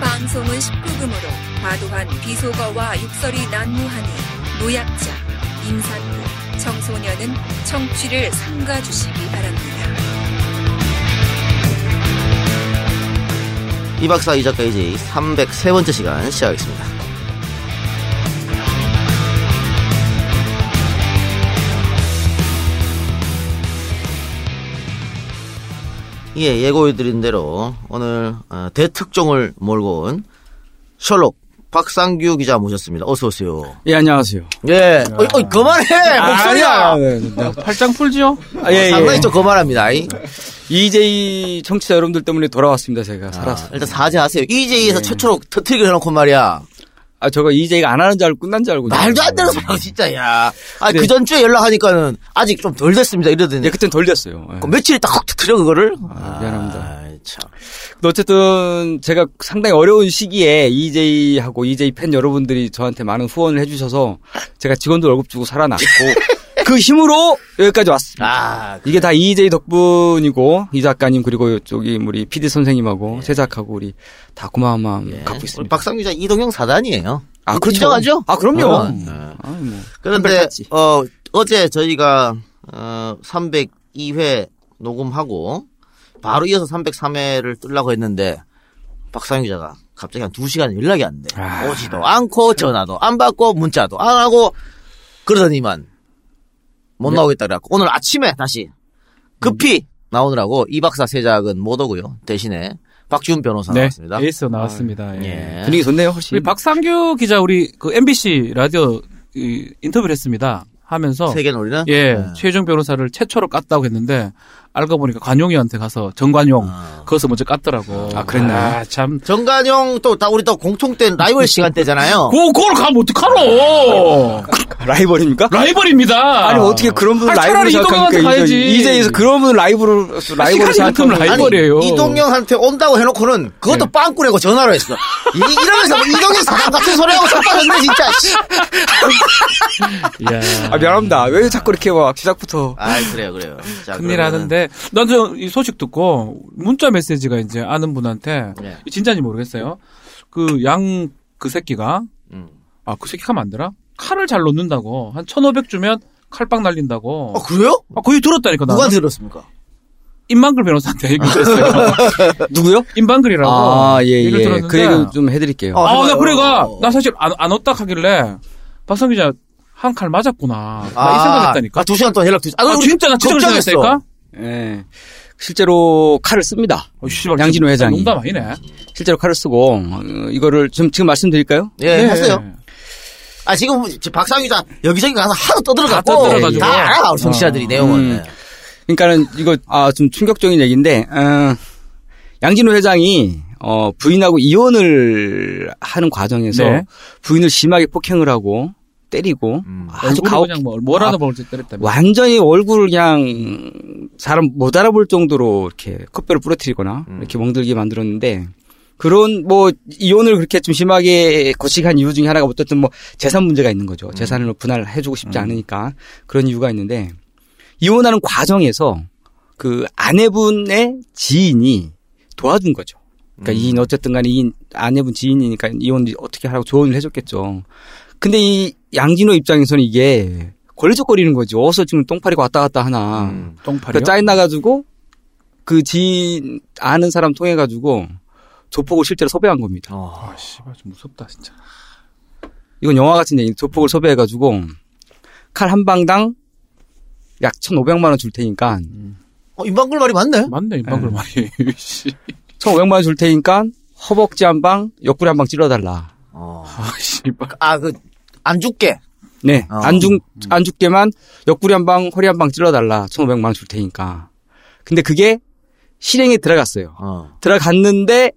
방송은 19금으로 과도한 비속어와 욕설이 난무하니 노약자, 임산부, 청소년은 청취를 삼가주시기 바랍니다. 이 박사 이 작가 이제 303번째 시간 시작하겠습니다. 예, 예고해드린 대로 오늘 어, 대특종을 몰고 온 셜록 박상규 기자 모셨습니다. 어서 오세요. 예, 안녕하세요. 예, 어이, 어이, 그만해 목소리야. 네, 네. 팔짱 풀지요? 아, 예, 상당히 예. 좀 그만합니다. 이. EJ 청취자 여러분들 때문에 돌아왔습니다, 제가. 살았어. 아, 일단 사죄하세요. EJ에서 최초로 터트리게 해놓고 말이야. 아, 저거 EJ가 안 하는 줄 알고 끝난 줄 알고. 말도 안 되는 소리야, 진짜, 야. 아, 네. 그 전주에 연락하니까는 아직 좀 덜 됐습니다, 이러더니. 예, 그땐 돌렸어요. 예. 그 며칠 있다 확 터트려, 그거를? 아, 미안합니다. 아이, 참. 어쨌든 제가 상당히 어려운 시기에 EJ하고 EJ 팬 여러분들이 저한테 많은 후원을 해주셔서 제가 직원들 월급 주고 살아났고 그 힘으로 여기까지 왔습니다. 아, 이게 다 EJ 덕분이고 이 작가님 그리고 저기 우리 PD 선생님하고 제작하고 우리 다 고마운 마음 예. 갖고 있습니다. 박상규 기자 이동영 사단이에요. 아, 그렇죠. 인정하죠? 아, 그럼요. 어, 음. 예. 아, 뭐. 그런데. 어, 어제 저희가, 어, 302회 녹음하고, 바로 이어서 303회를 뜨려고 했는데, 박상규 기자가 갑자기 한 2시간 연락이 안 돼. 아. 오지도 않고, 전화도 안 받고, 문자도 안 하고, 그러더니만, 못 나오겠다 그래갖고, 오늘 아침에 다시, 급히 나오느라고, 이 박사 세작은 못 오고요. 대신에, 박지훈 변호사 네, 나왔습니다. 에이스 나왔습니다. 예. 예. 분위기 좋네요, 훨씬. 우리 박상규 기자 우리 그 MBC 라디오 이, 인터뷰를 했습니다. 하면서 세계 놀이는? 예 네. 최유정 변호사를 최초로 깠다고 했는데 알고 보니까 관용이한테 가서 정관용 아. 거기서 먼저 깠더라고. 아, 그랬나요? 아, 참. 정관용 또, 다 우리 또 공통된 라이벌 시간대잖아요. 그 그걸 가면 어떡하노? 라이벌입니까? 라이벌입니다. 아니 어떻게 그런 분을 아, 이동현한테 생각합니까? 가야지. 이제에서 그런 분을 라이브로 라이브로 시간이 가끔 생각하면 라이벌이에요. 아니, 이동영한테 온다고 해놓고는 그것도 네. 빵꾸내고 전화로 했어. 이, 이러면서 뭐 이동영 사람 같은 소리하고 자빠졌네 진짜. 씨. 야. 아 미안합니다. 왜 자꾸 이렇게 막 시작부터 아 그래요 그래요. 자, 큰일 그러면 은- 하는데 난저 이 소식 듣고 문자 메시지가 이제 아는 분한테 네. 진짜인지 모르겠어요. 그 양 그 새끼가 음. 아그 새끼가 만들어? 칼을 잘 놓는다고 한 1,500 주면 칼빵 날린다고. 어 그래요? 아, 거의 들었다니까 나. 누가 들었습니까? 임방글 변호사한테 얘기를 했어요. 누구요? 임방글이라고. 아, 예, 예. 들었는데 그 얘기 좀 해드릴게요. 어, 아, 나. 그래가 어. 나 사실 안, 안 왔다 하길래 박성 기자 한 칼 맞았구나. 나이 생각했다니까. 아, 두 시간 동안 연락 주지. 아, 아, 진짜 나 진짜 걱정했어. 걱정했다니까. 예. 실제로 칼을 씁니다. 어, 씨발, 양진호 회장이. 농담 아니네. 실제로 칼을 쓰고 어, 이거를 좀 지금 말씀드릴까요? 예, 네. 했어요. 아 지금 지금 박상규 자 여기저기 가서 하도 떠들어갖고 다 떠들어가지고. 다 알아 우리 정치자들이 내용은. 음. 네. 그러니까는 이거 아 좀 충격적인 얘기인데 어, 양진호 회장이 어, 부인하고 이혼을 하는 과정에서 네. 부인을 심하게 폭행을 하고 때리고 음. 아주 얼굴을 가혹 그냥 뭐 뭐라도 아, 먹을지 때렸다며. 완전히 얼굴을 그냥 사람 못 알아볼 정도로 이렇게 컵뼈를 부러뜨리거나 음. 이렇게 멍들게 만들었는데 그런 뭐 이혼을 그렇게 좀 심하게 거시기한 이유 중에 하나가 어쨌든 뭐 재산 문제가 있는 거죠. 재산을 분할 해주고 싶지 않으니까 그런 이유가 있는데 이혼하는 과정에서 그 아내분의 지인이 도와준 거죠. 그러니까 이인 어쨌든 간에 이 아내분 지인이니까 이혼 어떻게 하라고 조언을 해줬겠죠. 근데 이 양진호 입장에서는 이게 걸리적거리는 거지. 어서 지금 똥파리가 왔다 갔다 하나. 음. 똥파리요? 그 짜증 나가지고 그 지인 아는 사람 통해 가지고 조폭을 실제로 섭외한 겁니다. 어. 아, 씨발 좀 무섭다 진짜. 이건 영화 같은 얘기. 조폭을 섭외해 가지고 칼 한 방당 약 1,500만 원 줄 테니까 어, 임방글 말이 맞네. 맞네 임방글 말이. 씨. 1,500만 원 줄 테니까 허벅지 한 방, 옆구리 한 방 찔러 달라. 어. 아 씨발. 아, 그, 안 죽게. 네. 어. 안 죽, 안 죽게만 옆구리 한 방, 허리 한 방 찔러달라. 1,500만 원 줄 테니까. 근데 그게 실행에 들어갔어요. 어. 들어갔는데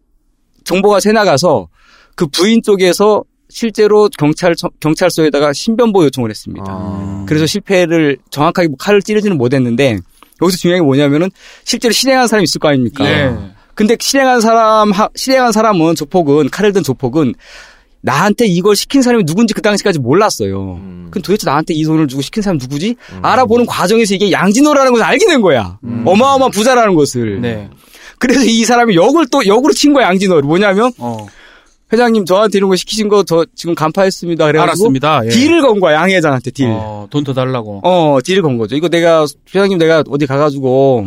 정보가 새 나가서 그 부인 쪽에서 실제로 경찰 경찰서에다가 신변보 요청을 했습니다. 어. 그래서 실패를 정확하게 뭐 칼을 찌르지는 못했는데 여기서 중요한 게 뭐냐면은 실제로 실행한 사람이 있을 거 아닙니까? 네. 근데 실행한 사람 하- 실행한 사람은 조폭은 칼을 든 조폭은 나한테 이걸 시킨 사람이 누군지 그 당시까지 몰랐어요. 음. 그럼 도대체 나한테 이 돈을 주고 시킨 사람이 누구지? 알아보는 과정에서 이게 양진호라는 것을 알게 된 거야. 어마어마한 부자라는 것을. 네. 그래서 이 사람이 역을 또 역으로 친 거야 양진호를 뭐냐면 어. 회장님 저한테 이런 거 시키신 거 저 지금 간파했습니다. 그래가지고 알았습니다. 예. 딜을 건 거야 양 회장한테 딜. 어, 돈 더 달라고. 어, 딜을 건 거죠. 이거 내가, 회장님 내가 어디 가가지고,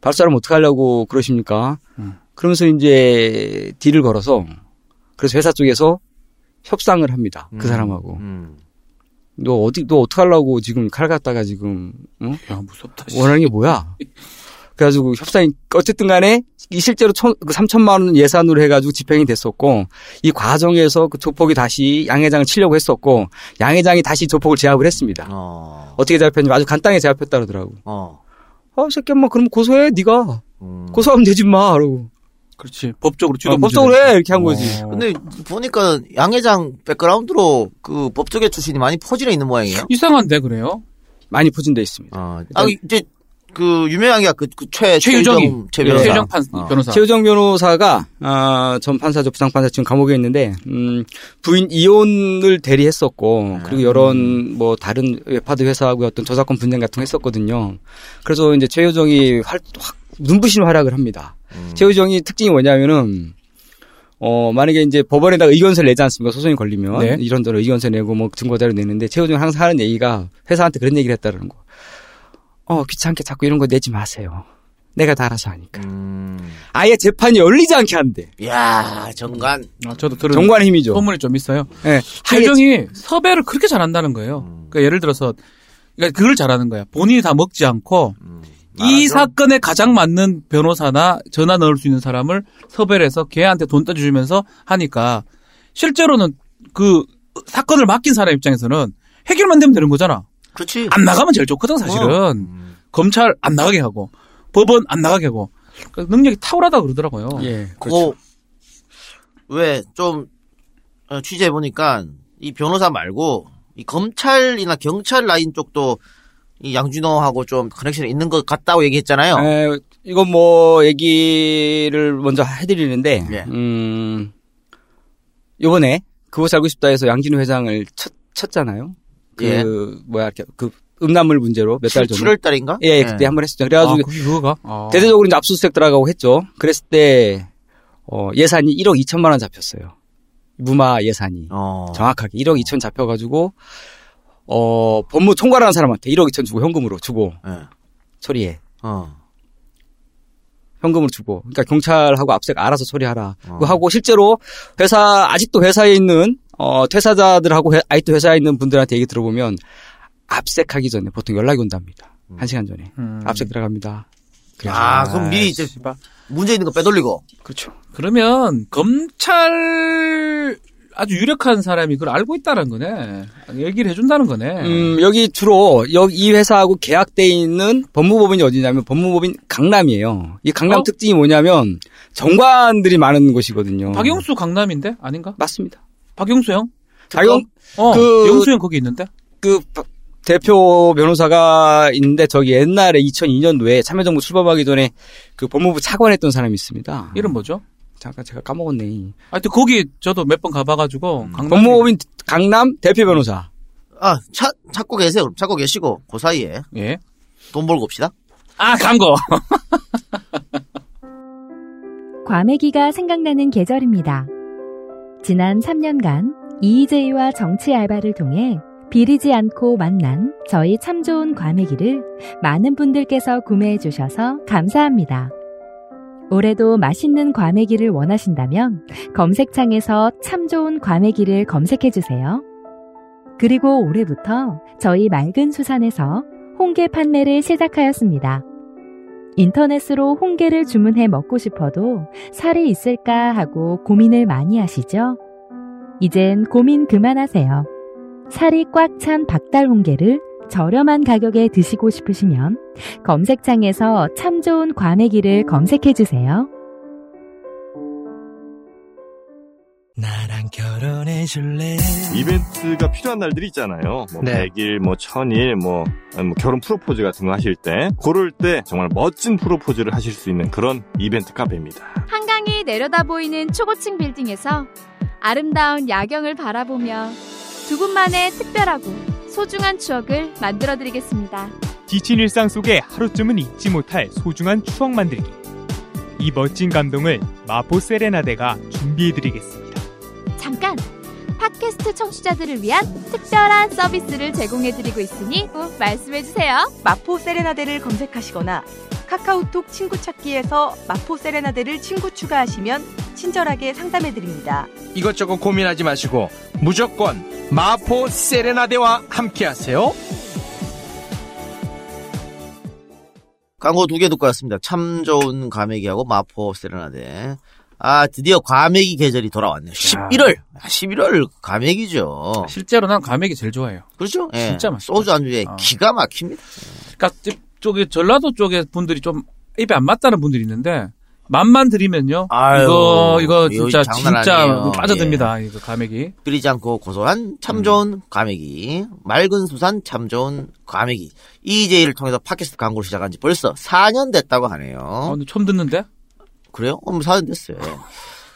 발사하면 어떡하려고 그러십니까? 음. 그러면서 이제 딜을 걸어서, 그래서 회사 쪽에서 협상을 합니다. 그 사람하고. 음. 너 어디, 너 어떡하려고 지금 칼 갖다가 지금, 어? 야, 무섭다. 씨. 원하는 게 뭐야? 그래가지고 협상이, 어쨌든 간에, 이 실제로 천, 그 3천만 원 예산으로 해가지고 집행이 됐었고, 이 과정에서 그 조폭이 다시 양 회장을 치려고 했었고, 양 회장이 다시 조폭을 제압을 했습니다. 어. 어떻게 제압했냐면 아주 간단하게 제압했다 그러더라고. 어. 아, 이 새끼 엄마 그럼 고소해 네가 음. 고소하면 되지 마. 그러고 그렇지. 법적으로 주도 어, 법적으로 해 이렇게 한 거지. 어. 근데 보니까 양 회장 백그라운드로 그 법조계 출신이 많이 포진해 있는 모양이에요. 이상한데 그래요? 많이 포진돼 있습니다. 아, 아 이제 그 유명하게 그최 최유정이. 최 예. 변호사. 최유정 판, 어. 변호사. 최유정 변호사가 아, 전 판사죠 부장 판사 지금 감옥에 있는데 음, 부인 이혼을 대리했었고 그리고 여러 뭐 다른 웹하드 회사하고 어떤 저작권 분쟁 같은 거 했었거든요. 그래서 이제 최우정이 활, 확 눈부신 활약을 합니다. 음. 최우정이 특징이 뭐냐면은 어 만약에 이제 법원에다 의견서를 내지 않습니까 소송이 걸리면 네. 이런저런 의견서 내고 뭐 증거자료 내는데 최우정이 항상 하는 얘기가 회사한테 그런 얘기를 했다는 거. 어 귀찮게 자꾸 이런 거 내지 마세요. 내가 다 알아서 하니까. 음. 아예 재판이 열리지 않게 한대. 야 정관. 아, 저도 들은 정관의 힘이죠. 소문이 좀 있어요. 예. 최정이 섭외를 그렇게 잘한다는 거예요. 음. 그러니까 예를 들어서 그러니까 그걸 잘하는 거야. 본인이 다 먹지 않고 음. 이 말하죠? 사건에 가장 맞는 변호사나 전화 넣을 수 있는 사람을 섭외를 해서 걔한테 돈 떠주면서 하니까 실제로는 그 사건을 맡긴 사람 입장에서는 해결만 되면 되는 거잖아. 그렇지. 안 나가면 제일 좋거든 사실은. 음. 검찰 안 나가게 하고 법원 안 나가게 하고 그러니까 능력이 탁월하다 그러더라고요. 예. 그거 왜좀 어, 취재해 보니까 이 변호사 말고 이 검찰이나 경찰 라인 쪽도 이 양준호하고 좀 커넥션이 있는 것 같다고 얘기했잖아요. 에, 이건 뭐 얘기를 먼저 해드리는데, 예. 음, 요번에 그곳 알고 싶다 해서 양진우 회장을 쳤, 쳤잖아요. 그 예. 뭐야 이렇게 그 음란물 문제로 몇 달 전에. 7월 달인가? 예, 예, 그때 한 번 했었죠. 아, 그래가지고 그게 그거가? 아. 대대적으로 이제 압수수색 들어가고 했죠. 그랬을 때 어, 예산이 1억 2천만 원 잡혔어요. 무마 예산이 어. 정확하게 1억 2천 잡혀가지고 어 법무 총괄하는 사람한테 1억 2천 주고 현금으로 주고 예. 처리해. 어. 현금으로 주고. 그러니까 경찰하고 압색 알아서 처리하라. 어. 그거 하고 실제로 회사 아직도 회사에 있는 어 퇴사자들하고 회- 아직도 회사에 있는 분들한테 얘기 들어보면 압색하기 전에 보통 연락이 온답니다. 한 시간 전에 음. 압색 들어갑니다. 아, 그럼 미리 이제. 문제 있는 거 빼돌리고. 그렇죠. 그러면 검찰 아주 유력한 사람이 그걸 알고 있다는 거네. 얘기를 해준다는 거네. 음, 여기 주로 여기 이 회사하고 계약돼 있는 법무법인이 어디냐면 법무법인 강남이에요. 이 강남 어? 특징이 뭐냐면 정관들이 많은 곳이거든요. 박영수 강남인데 아닌가? 맞습니다. 박영수 형? 박영 어, 그- 영수 형 거기 있는데. 그 바- 대표 변호사가 있는데 저기 옛날에 2002년도에 참여정부 출범하기 전에 그 법무부 차관했던 사람이 있습니다. 이름 뭐죠? 잠깐 제가 까먹었네. 하여튼 거기 저도 몇 번 가봐가지고 강남. 법무법인 강남 대표 변호사. 아, 차, 찾고 계세요. 그럼 찾고 계시고, 그 사이에 예. 돈 벌고 옵시다. 아 광고. 과메기가 생각나는 계절입니다. 지난 3년간 이희재이와 정치 알바를 통해 비리지 않고 만난 저희 참 좋은 과메기를 많은 분들께서 구매해 주셔서 감사합니다. 올해도 맛있는 과메기를 원하신다면 검색창에서 참 좋은 과메기를 검색해 주세요. 그리고 올해부터 저희 맑은 수산에서 홍게 판매를 시작하였습니다. 인터넷으로 홍게를 주문해 먹고 싶어도 살이 있을까 하고 고민을 많이 하시죠? 이젠 고민 그만하세요. 살이 꽉 찬 박달 홍게를 저렴한 가격에 드시고 싶으시면 검색창에서 참 좋은 과메기를 검색해 주세요. 나랑 결혼해 줄래? 이벤트가 필요한 날들이 있잖아요. 뭐 네. 100일, 뭐 1000일, 뭐, 뭐 결혼 프로포즈 같은 거 하실 때 그럴 때 정말 멋진 프로포즈를 하실 수 있는 그런 이벤트 카페입니다. 한강이 내려다 보이는 초고층 빌딩에서 아름다운 야경을 바라보며 두 분만의 특별하고 소중한 추억을 만들어 드리겠습니다. 지친 일상 속에 하루쯤은 잊지 못할 소중한 추억 만들기. 이 멋진 감동을 마포 세레나데가 준비해 드리겠습니다. 잠깐! 팟캐스트 청취자들을 위한 특별한 서비스를 제공해 드리고 있으니 꼭 말씀해 주세요. 마포 세레나데를 검색하시거나 카카오톡 친구 찾기에서 마포 세레나데를 친구 추가하시면 친절하게 상담해 드립니다. 이것저것 고민하지 마시고 무조건 마포 세레나데와 함께 하세요. 광고 두 개 듣고 왔습니다. 참 좋은 과메기하고 마포 세레나데. 아, 드디어 과메기 계절이 돌아왔네요. 11월. 아, 11월 과메기죠. 실제로 난 과메기 제일 좋아해요. 그렇죠? 예. 진짜 맛있다. 소주 안주에 어. 기가 막힙니다. 그러니까 쪽에 전라도 쪽에 분들이 좀 입에 안 맞다는 분들이 있는데 맛만 들이면요. 아유, 이거 이거 진짜 진짜 아니에요. 빠져듭니다. 이거 과메기. 끓이지 않고 고소한 참 좋은 과메기. 맑은 수산 참 좋은 과메기. 이제이를 통해서 팟캐스트 광고를 시작한 지 벌써 4년 됐다고 하네요. 어, 근데 처음 듣는데? 그래요? 어, 뭐 4년 됐어요. 예.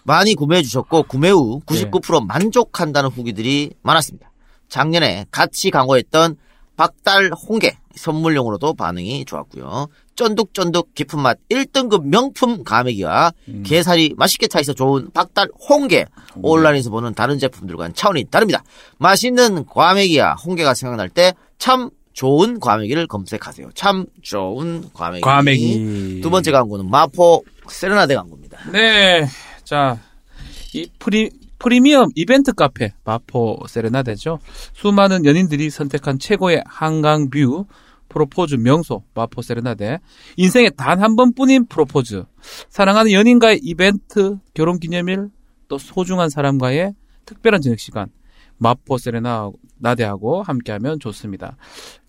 많이 구매해 주셨고 구매 후 네. 99% 만족한다는 후기들이 많았습니다. 작년에 같이 광고했던 박달 홍게 선물용으로도 반응이 좋았고요. 쫀득쫀득 깊은 맛 1등급 명품 가메기와 음. 게살이 맛있게 차있어 좋은 박달 홍게 온라인에서 보는 다른 제품들과는 차원이 다릅니다. 맛있는 과메기와 홍게가 생각날 때 참 좋은 과메기를 검색하세요. 참 좋은 과메기. 과메기. 두 번째 광고는 마포 세레나데 광고입니다. 네. 자, 이 프리, 프리미엄 이벤트 카페, 마포 세레나데죠. 수많은 연인들이 선택한 최고의 한강 뷰, 프로포즈 명소, 마포 세레나데. 인생에 단 한 번뿐인 프로포즈. 사랑하는 연인과의 이벤트, 결혼 기념일, 또 소중한 사람과의 특별한 저녁 시간. 마포 세레나데하고 함께하면 좋습니다.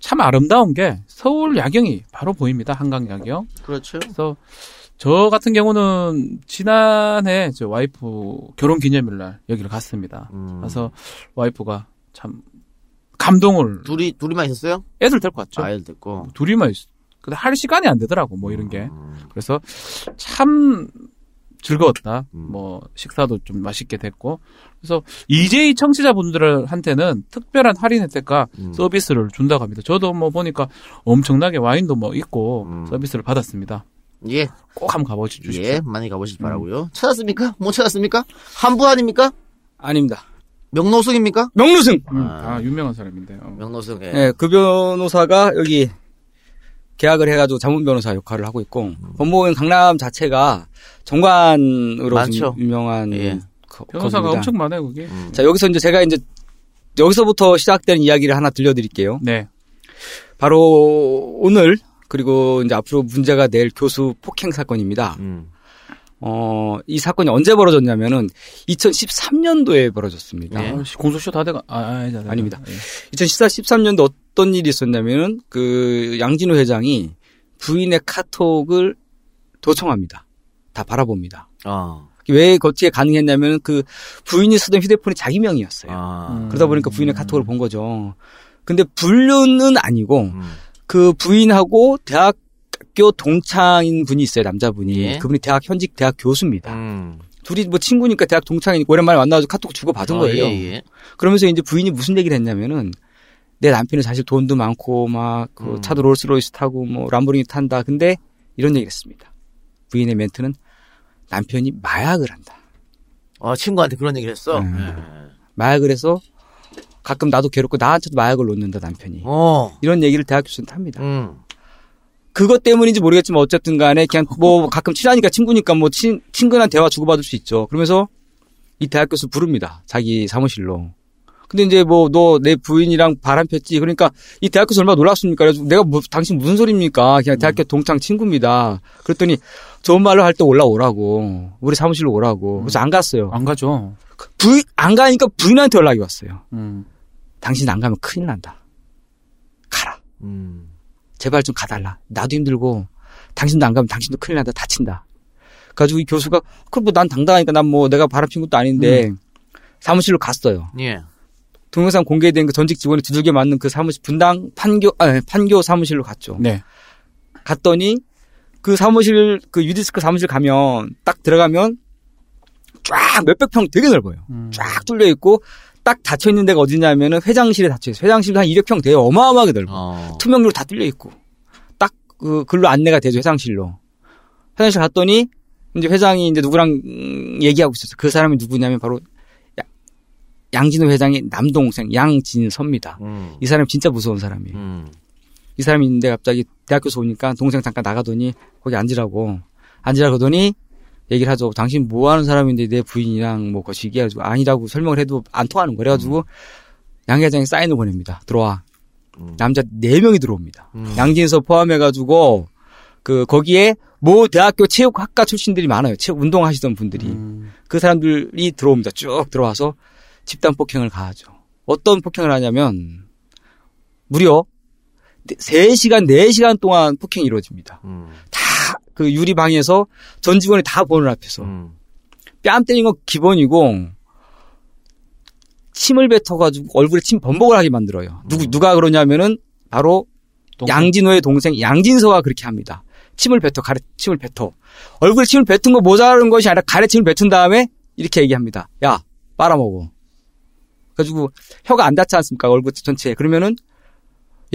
참 아름다운 게 서울 야경이 바로 보입니다. 한강 야경. 그렇죠. 그래서 저 같은 경우는 지난해 저 와이프 결혼 기념일 날 여기를 갔습니다. 음. 그래서 와이프가 참 감동을 둘이 둘이만 있었어요? 애들 데리고 왔죠. 아이를 듣고. 둘이만 있. 근데 할 시간이 안 되더라고 뭐 이런 게. 음. 그래서 참 즐거웠다. 음. 뭐 식사도 좀 맛있게 됐고. 그래서 EJ 청취자분들한테는 특별한 할인 혜택과 음. 서비스를 준다고 합니다. 저도 뭐 보니까 엄청나게 와인도 뭐 있고 음. 서비스를 받았습니다. 예, 꼭 한번 가보시 주십시오. 예, 많이 가보시기 바라고요. 찾았습니까? 못 찾았습니까? 한부 아닙니까? 아닙니다. 명노승입니까? 명루승. 음, 아, 유명한 사람인데요. 명노승. 예. 네, 그 변호사가 여기 계약을 해가지고 자문 변호사 역할을 하고 있고 법무법인 강남 자체가 정관으로 유명한 예. 거- 변호사가 거기입니다. 엄청 많아요, 그게. 음. 자 여기서 이제 제가 이제 여기서부터 시작되는 이야기를 하나 들려드릴게요. 네. 바로 오늘 그리고 이제 앞으로 문제가 될 교수 폭행 사건입니다. 음. 어, 이 사건이 언제 벌어졌냐면은 2013년도에 벌어졌습니다. 예. 아, 씨, 공소시효 다 돼가, 아, 아, 아니다. 아닙니다. 예. 2014, 13년도 어떤 일이 있었냐면은 그 양진호 회장이 부인의 카톡을 도청합니다. 다 바라봅니다. 어. 왜 거치에 가능했냐면 그 부인이 쓰던 휴대폰이 자기 명이었어요. 아. 음. 그러다 보니까 부인의 카톡을 본 거죠. 근데 불륜은 아니고 음. 그 부인하고 대학교 동창인 분이 있어요, 남자분이. 예. 그분이 대학 현직 대학 교수입니다. 음. 둘이 뭐 친구니까 대학 동창이니까 오랜만에 만나가지고 카톡 주고 받은 어, 거예요. 예, 예. 그러면서 이제 부인이 무슨 얘기를 했냐면은 내 남편이 사실 돈도 많고 막그 음. 차도 롤스로이스 타고 뭐 람보르기니 탄다. 근데 이런 얘기를 했습니다. 부인의 멘트는 남편이 마약을 한다. 어, 친구한테 그런 얘기를 했어. 음. 예. 마약을 해서 가끔 나도 괴롭고 나한테도 마약을 놓는다 남편이. 어. 이런 얘기를 대학 교수한테 합니다. 음. 그것 때문인지 모르겠지만 어쨌든 간에 그냥 뭐 가끔 친하니까 친구니까 뭐 친, 친근한 대화 주고받을 수 있죠. 그러면서 이 대학 교수 부릅니다. 자기 사무실로. 근데 이제 뭐 너 내 부인이랑 바람 폈지. 그러니까 이 대학 교수 얼마나 놀랐습니까? 그래서 내가 뭐 당신 무슨 소리입니까? 그냥 대학교 동창 친구입니다. 그랬더니 좋은 말로 할 때 올라오라고. 우리 사무실로 오라고. 그래서 안 갔어요. 안 가죠. 부인 안 가니까 부인한테 연락이 왔어요. 음. 당신 안 가면 큰일 난다. 가라. 음. 제발 좀 가달라. 나도 힘들고 당신도 안 가면 당신도 큰일 난다. 다친다. 그래가지고 이 교수가 그럼 뭐난 당당하니까 난 뭐 내가 바람 핀 것도 아닌데 사무실로 갔어요. 예. 동영상 공개된 그 전직 직원이 두들겨 맞는 그 사무실 분당 판교 아 판교 사무실로 갔죠. 네. 갔더니 그 사무실 그 유디스크 사무실 가면 딱 들어가면 쫙 몇백 평 되게 넓어요. 음. 쫙 뚫려 있고 딱 닫혀 있는 데가 어디냐면은 회장실에 닫혀 있어요. 회장실도 한 200평 돼요. 어마어마하게 넓어. 어. 투명으로 다 뚫려 있고 딱 그 글로 안내가 되죠 회장실로 회장실 갔더니 이제 회장이 이제 누구랑 음, 얘기하고 있었어 그 사람이 누구냐면 바로 야, 양진호 회장의 남동생 양진서입니다. 음. 이 사람이 진짜 무서운 사람이에요. 음. 이 사람이 있는데 갑자기 대학교에서 오니까 동생 잠깐 나가더니 거기 앉으라고 앉으라 그러더니 얘기를 하죠. 당신 뭐 하는 사람인데 내 부인이랑 뭐 거시기 해가지고 아니라고 설명을 해도 안 통하는 거 그래가지고 양 회장이 사인을 보냅니다. 들어와. 음. 남자 네 명이 들어옵니다. 음. 양진서 포함해가지고 그 거기에 모 대학교 체육학과 출신들이 많아요. 체육 운동하시던 분들이 음. 그 사람들이 들어옵니다. 쭉 들어와서 집단 폭행을 가하죠. 어떤 폭행을 하냐면 무려 3시간, 4시간 동안 폭행이 이루어집니다. 음. 다 그 유리방에서 전 직원이 다 보는 앞에서 음. 뺨 때린 건 기본이고 침을 뱉어가지고 얼굴에 침 범벅을 하게 만들어요. 누구 누가 그러냐면은 바로 동생. 양진호의 동생 양진서가 그렇게 합니다. 침을 뱉어 가래 침을 뱉어 얼굴에 침을 뱉은 거 모자라는 것이 아니라 가래 침을 뱉은 다음에 이렇게 얘기합니다. 야 빨아먹어. 그래가지고 혀가 안 닿지 않습니까 얼굴 전체에 그러면은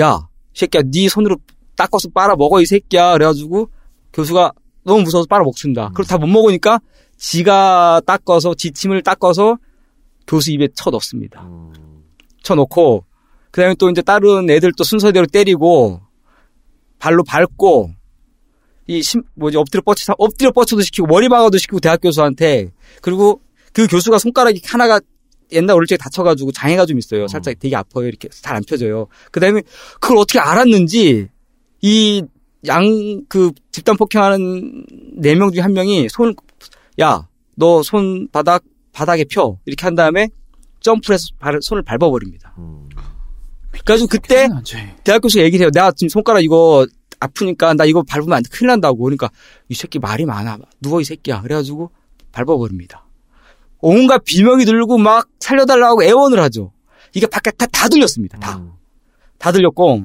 야 새끼야 네 손으로 닦아서 빨아먹어 이 새끼야 그래가지고 교수가 너무 무서워서 빨아먹습니다. 그걸 다못 먹으니까 지가 닦아서 지 침을 닦아서 교수 입에 쳐 넣습니다. 음. 쳐 놓고 그다음에 또 이제 다른 애들 또 순서대로 때리고 발로 밟고 이 심, 뭐지 엎드려 뻗쳐 엎드려 뻗쳐도 시키고 머리 박아도 시키고 대학 교수한테 그리고 그 교수가 손가락이 하나가 옛날 어릴 적에 다쳐가지고 장애가 좀 있어요. 살짝 되게 아파요. 이렇게 잘 안 펴져요. 그 다음에 그걸 어떻게 알았는지 이 양 그 집단 폭행하는 네 명 중에 한 명이 손 야 너 손 바닥 바닥에 펴 이렇게 한 다음에 점프를 해서 발, 손을 밟아버립니다. 음. 그래가지고 그때 대학 교수가 얘기를 해요. 내가 지금 손가락 이거 아프니까 나 이거 밟으면 안 돼. 큰일 난다고. 그러니까 이 새끼 말이 많아. 누워 이 새끼야. 그래가지고 밟아버립니다. 온갖 비명이 들고 막 살려달라고 애원을 하죠. 이게 밖에 다, 다 들렸습니다. 다. 음. 다 들렸고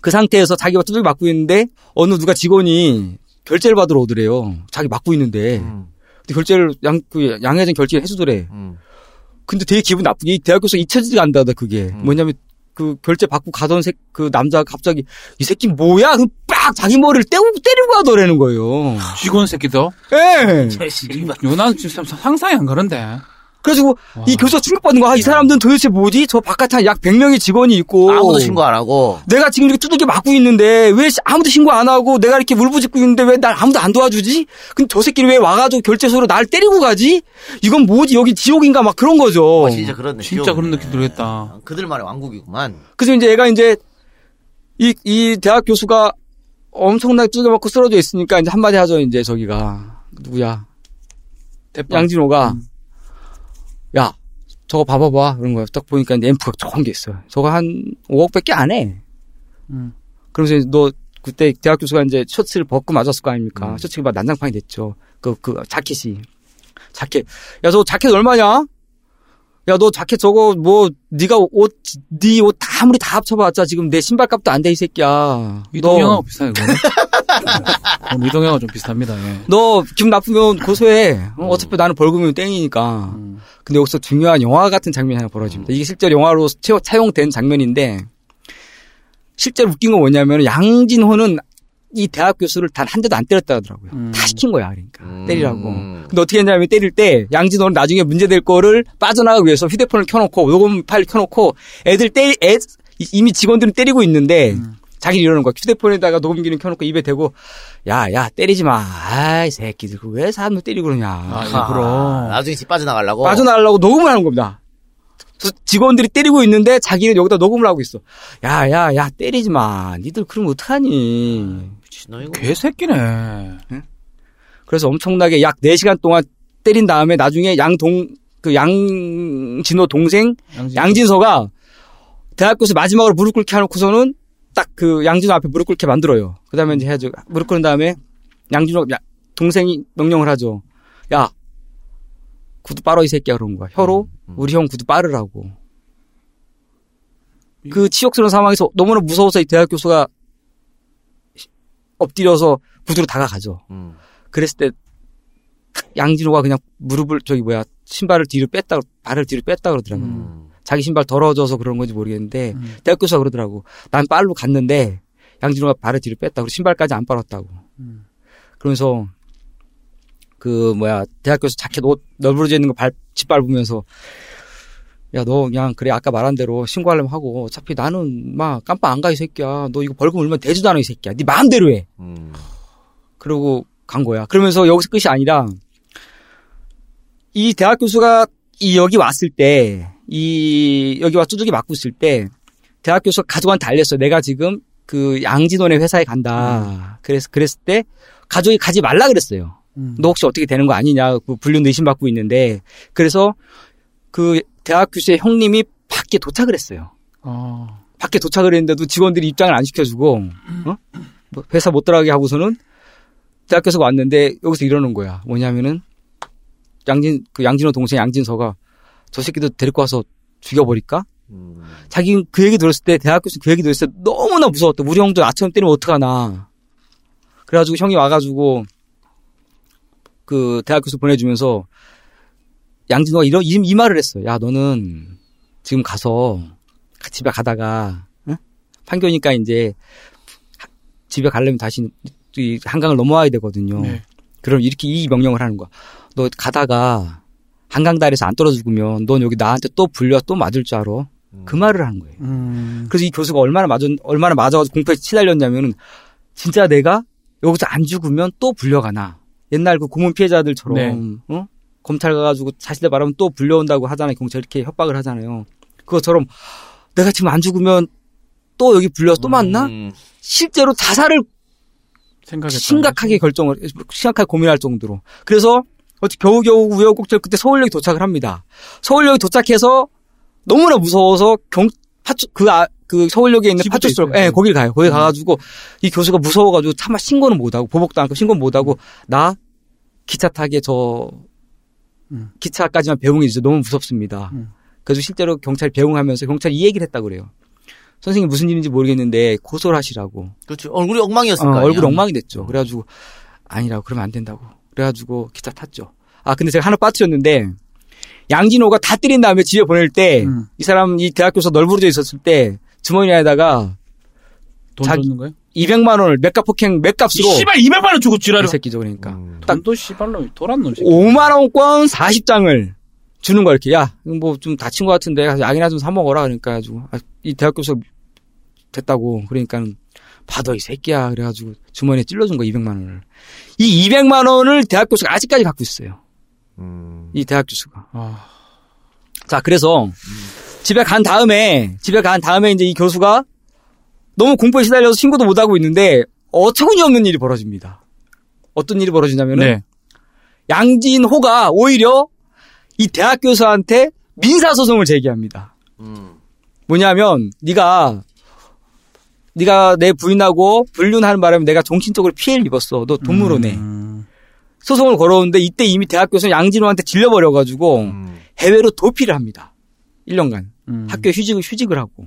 그 상태에서 자기가 두들겨 맞고 있는데 어느 누가 직원이 결제를 받으러 오더래요. 자기 맞고 있는데 음. 근데 결제를 양, 그 양해전 결제를 해주더래. 음. 근데 되게 기분 나쁘게 이 대학교에서 잊혀지지가 않는다 그게 음. 뭐냐면 그 결제 받고 가던 새, 그 남자가 갑자기 이 새끼 뭐야? 그빡 자기 머리를 떼고 때리고 가더라는 거예요. 직원 새끼도. 예. 이거 나는 지금 상상이 안 가는데. 그래가지고 이 교수가 충격받는 거야. 아, 이 사람들은 도대체 뭐지? 저 바깥에 한 약 100명의 직원이 있고 아무도 신고 안 하고 내가 지금 이렇게 두들겨 맞고 있는데 왜 시- 아무도 신고 안 하고 내가 이렇게 울부짖고 있는데 왜 날 아무도 안 도와주지? 근데 저 새끼는 왜 와가지고 결제소로 날 때리고 가지? 이건 뭐지? 여기 지옥인가 막 그런 거죠. 아, 진짜 그런 느낌. 진짜 그런 느낌 들겠다. 그들만의 왕국이구만. 그래서 이제 얘가 이제 이, 이 대학 교수가 엄청나게 두들겨 맞고 쓰러져 있으니까 이제 한마디 하죠. 이제 저기가 누구야? 대빵. 양진호가 음. 야 저거 봐봐봐 그런 거야. 딱 보니까 앰프가 좋은 게 있어요. 저거 한 5억 밖에 안 해. 음. 그러면서 너 그때 대학 교수가 이제 셔츠를 벗고 맞았을 거 아닙니까? 음. 셔츠가 막 난장판이 됐죠. 그, 그, 자켓이. 자켓. 야, 저거 자켓 얼마냐? 야, 너 자켓 저거 뭐, 네가 옷, 네 옷 다 아무리 다 합쳐봤자 지금 내 신발값도 안 돼, 이 새끼야. 이동영하고 비슷하네, 그거는. 어, 이동영하고 좀 비슷합니다, 예. 너 기분 나쁘면 고소해. 어, 차피 나는 벌금이면 땡이니까. 음. 근데 여기서 중요한 영화 같은 장면이 하나 벌어집니다. 이게 실제 영화로 채- 차용된 장면인데 실제로 웃긴 건 뭐냐면 양진호는 이 대학 교수를 단 한 대도 안 때렸다 하더라고요. 음. 다 시킨 거야, 그러니까. 음. 때리라고. 근데 어떻게 했냐면 때릴 때 양진호는 나중에 문제될 거를 빠져나가기 위해서 휴대폰을 켜놓고 녹음 파일 켜놓고 애들 때 애, 이미 직원들은 때리고 있는데 음. 자기 이러는 거야. 휴대폰에다가 녹음기를 켜놓고 입에 대고 야, 야, 때리지 마. 아이, 새끼들. 그왜 사람들 때리고 그러냐. 아, 일부러. 나중에 집 빠져나가려고. 빠져나가려고 녹음을 하는 겁니다. 그래서 직원들이 때리고 있는데 자기는 여기다 녹음을 하고 있어. 야, 야, 야, 때리지 마. 니들 그러면 어떡하니. 미친놈 이거. 개새끼네. 그래서 엄청나게 약 4시간 동안 때린 다음에 나중에 양동, 그 양진호 동생 양진. 양진서가 대학교에서 마지막으로 무릎 꿇게 해놓고서는 딱 그 양진호 앞에 무릎 꿇게 만들어요. 그 다음에 이제 해야죠. 무릎 꿇은 다음에 양진호, 야, 동생이 명령을 하죠. 야, 구두 빨어 이 새끼야 그런 거야. 혀로 음. 우리 형 구두 빠르라고. 그 치욕스러운 상황에서 너무나 무서워서 이 대학 교수가 엎드려서 구두로 다가가죠. 음. 그랬을 때 양진호가 그냥 무릎을 저기 뭐야 신발을 뒤로 뺐다 발을 뒤로 뺐다 그러더라고요. 음. 자기 신발 더러워져서 그런 건지 모르겠는데 음. 대학 교수가 그러더라고. 난 빨로 갔는데 양진호가 발을 뒤로 뺐다. 그리고 신발까지 안 빨았다고. 음. 그러면서 그 뭐야 대학 교수 자켓 옷 널브러져 있는 거 발, 짓밟으면서 야, 너 그냥 그래 아까 말한 대로 신고하려면 하고 어차피 나는 막 깜빡 안 가 이 새끼야. 너 이거 벌금 얼마 되지도 않아 이 새끼야. 네 마음대로 해. 음. 그러고 간 거야. 그러면서 여기서 끝이 아니라 이 대학 교수가 이 여기 왔을 때 이 여기 와 두둑이 맞고 있을 때 대학 교수가 가족한테 알렸어. 내가 지금 그 양진원의 회사에 간다. 그래서 그랬을 때 가족이 가지 말라 그랬어요. 음. 너 혹시 어떻게 되는 거 아니냐? 그 불륜 의심받고 있는데 그래서 그 대학 교수의 형님이 밖에 도착을 했어요. 아. 밖에 도착을 했는데도 직원들이 입장을 안 시켜주고 어? 뭐 회사 못 들어가게 하고서는 대학 교수가 왔는데 여기서 이러는 거야. 뭐냐면은 양진 그 양진호 동생 양진서가 저 새끼도 데리고 와서 죽여버릴까? 음. 자기 그 얘기 들었을 때 대학 교수 그 얘기 들었을 때 너무나 무서웠다. 우리 형도 나처럼 때리면 어떡하나. 그래가지고 형이 와가지고 그 대학 교수 보내주면서 양진호가 이런 이, 이 말을 했어. 야 너는 지금 가서 집에 가다가 응? 판교니까 이제 하- 집에 가려면 다시 이 한강을 넘어와야 되거든요. 네. 그럼 이렇게 이 명령을 하는 거야. 너 가다가 한강 다리에서 안 떨어져 죽으면 넌 여기 나한테 또 불려 또 맞을 줄 알아. 그 말을 하는 거예요. 음. 그래서 이 교수가 얼마나 맞았, 얼마나 맞아가지고 공포에 치달렸냐면은 진짜 내가 여기서 안 죽으면 또 불려가나. 옛날 그 고문 피해자들처럼 네. 어? 검찰 가가지고 자신들 말하면 또 불려온다고 하잖아요. 경찰 이렇게 협박을 하잖아요. 그것처럼 내가 지금 안 죽으면 또 여기 불려서 또 만나? 음. 실제로 자살을 생각했다. 심각하게 결정을 심각하게 고민할 정도로 그래서 어찌 겨우겨우 우여곡절 그때 서울역에 도착을 합니다. 서울역에 도착해서 너무나 무서워서 경 파출 그, 아, 그 서울역에 있는 지부대 파출소 있어요. 예 거길 가요. 거기 음. 가가지고 이 교수가 무서워가지고 차마 신고는 못하고 보복도 않고 신고 못하고 나 기차 타게 저 음. 기차까지만 배웅해 주세요. 너무 무섭습니다. 음. 그래서 실제로 경찰 배웅하면서 경찰이 이 얘기를 했다 그래요. 선생님 무슨 일인지 모르겠는데 고소를 하시라고. 그렇죠. 얼굴이 엉망이었을 어, 거 아니야. 얼굴 엉망이 됐죠. 그래가지고 아니라고 그러면 안 된다고. 그래가지고 기차 탔죠. 아 근데 제가 하나 빠뜨렸는데 양진호가 다 때린 다음에 집에 보낼 때이 음. 사람 이 대학교에서 널브러져 있었을 때 주머니 안에다가 돈 줬는 거예요? 200만 원을 맥값 폭행 맥값으로 씨발 200만 원 주고 이 지랄을. 새끼죠 그러니까 음. 딱 돈도 씨발로 돌았놈 새끼. 5만 원권 40장을 주는 거야 이렇게 야 뭐 좀 다친 것 같은데 약이나 좀 사 먹어라 그러니까 가지고 아, 이 대학 교수 됐다고 그러니까 받아 이 새끼야 그래가지고 주머니에 찔러준 거 200만 원을 이 200만 원을 대학 교수가 아직까지 갖고 있어요 음. 이 대학 교수가 아. 자 그래서 집에 간 다음에 집에 간 다음에 이제 이 교수가 너무 공포에 시달려서 신고도 못 하고 있는데 어처구니 없는 일이 벌어집니다 어떤 일이 벌어지냐면은 네. 양진호가 오히려 이 대학 교수한테 민사 소송을 제기합니다. 음. 뭐냐면 네가 네가 내 부인하고 불륜하는 바람에 내가 정신적으로 피해를 입었어. 너 돈 물어내. 음. 소송을 걸어오는데 이때 이미 대학 교수는 양진호한테 질려버려가지고 음. 해외로 도피를 합니다. 1년간 음. 학교 휴직을 휴직을 하고.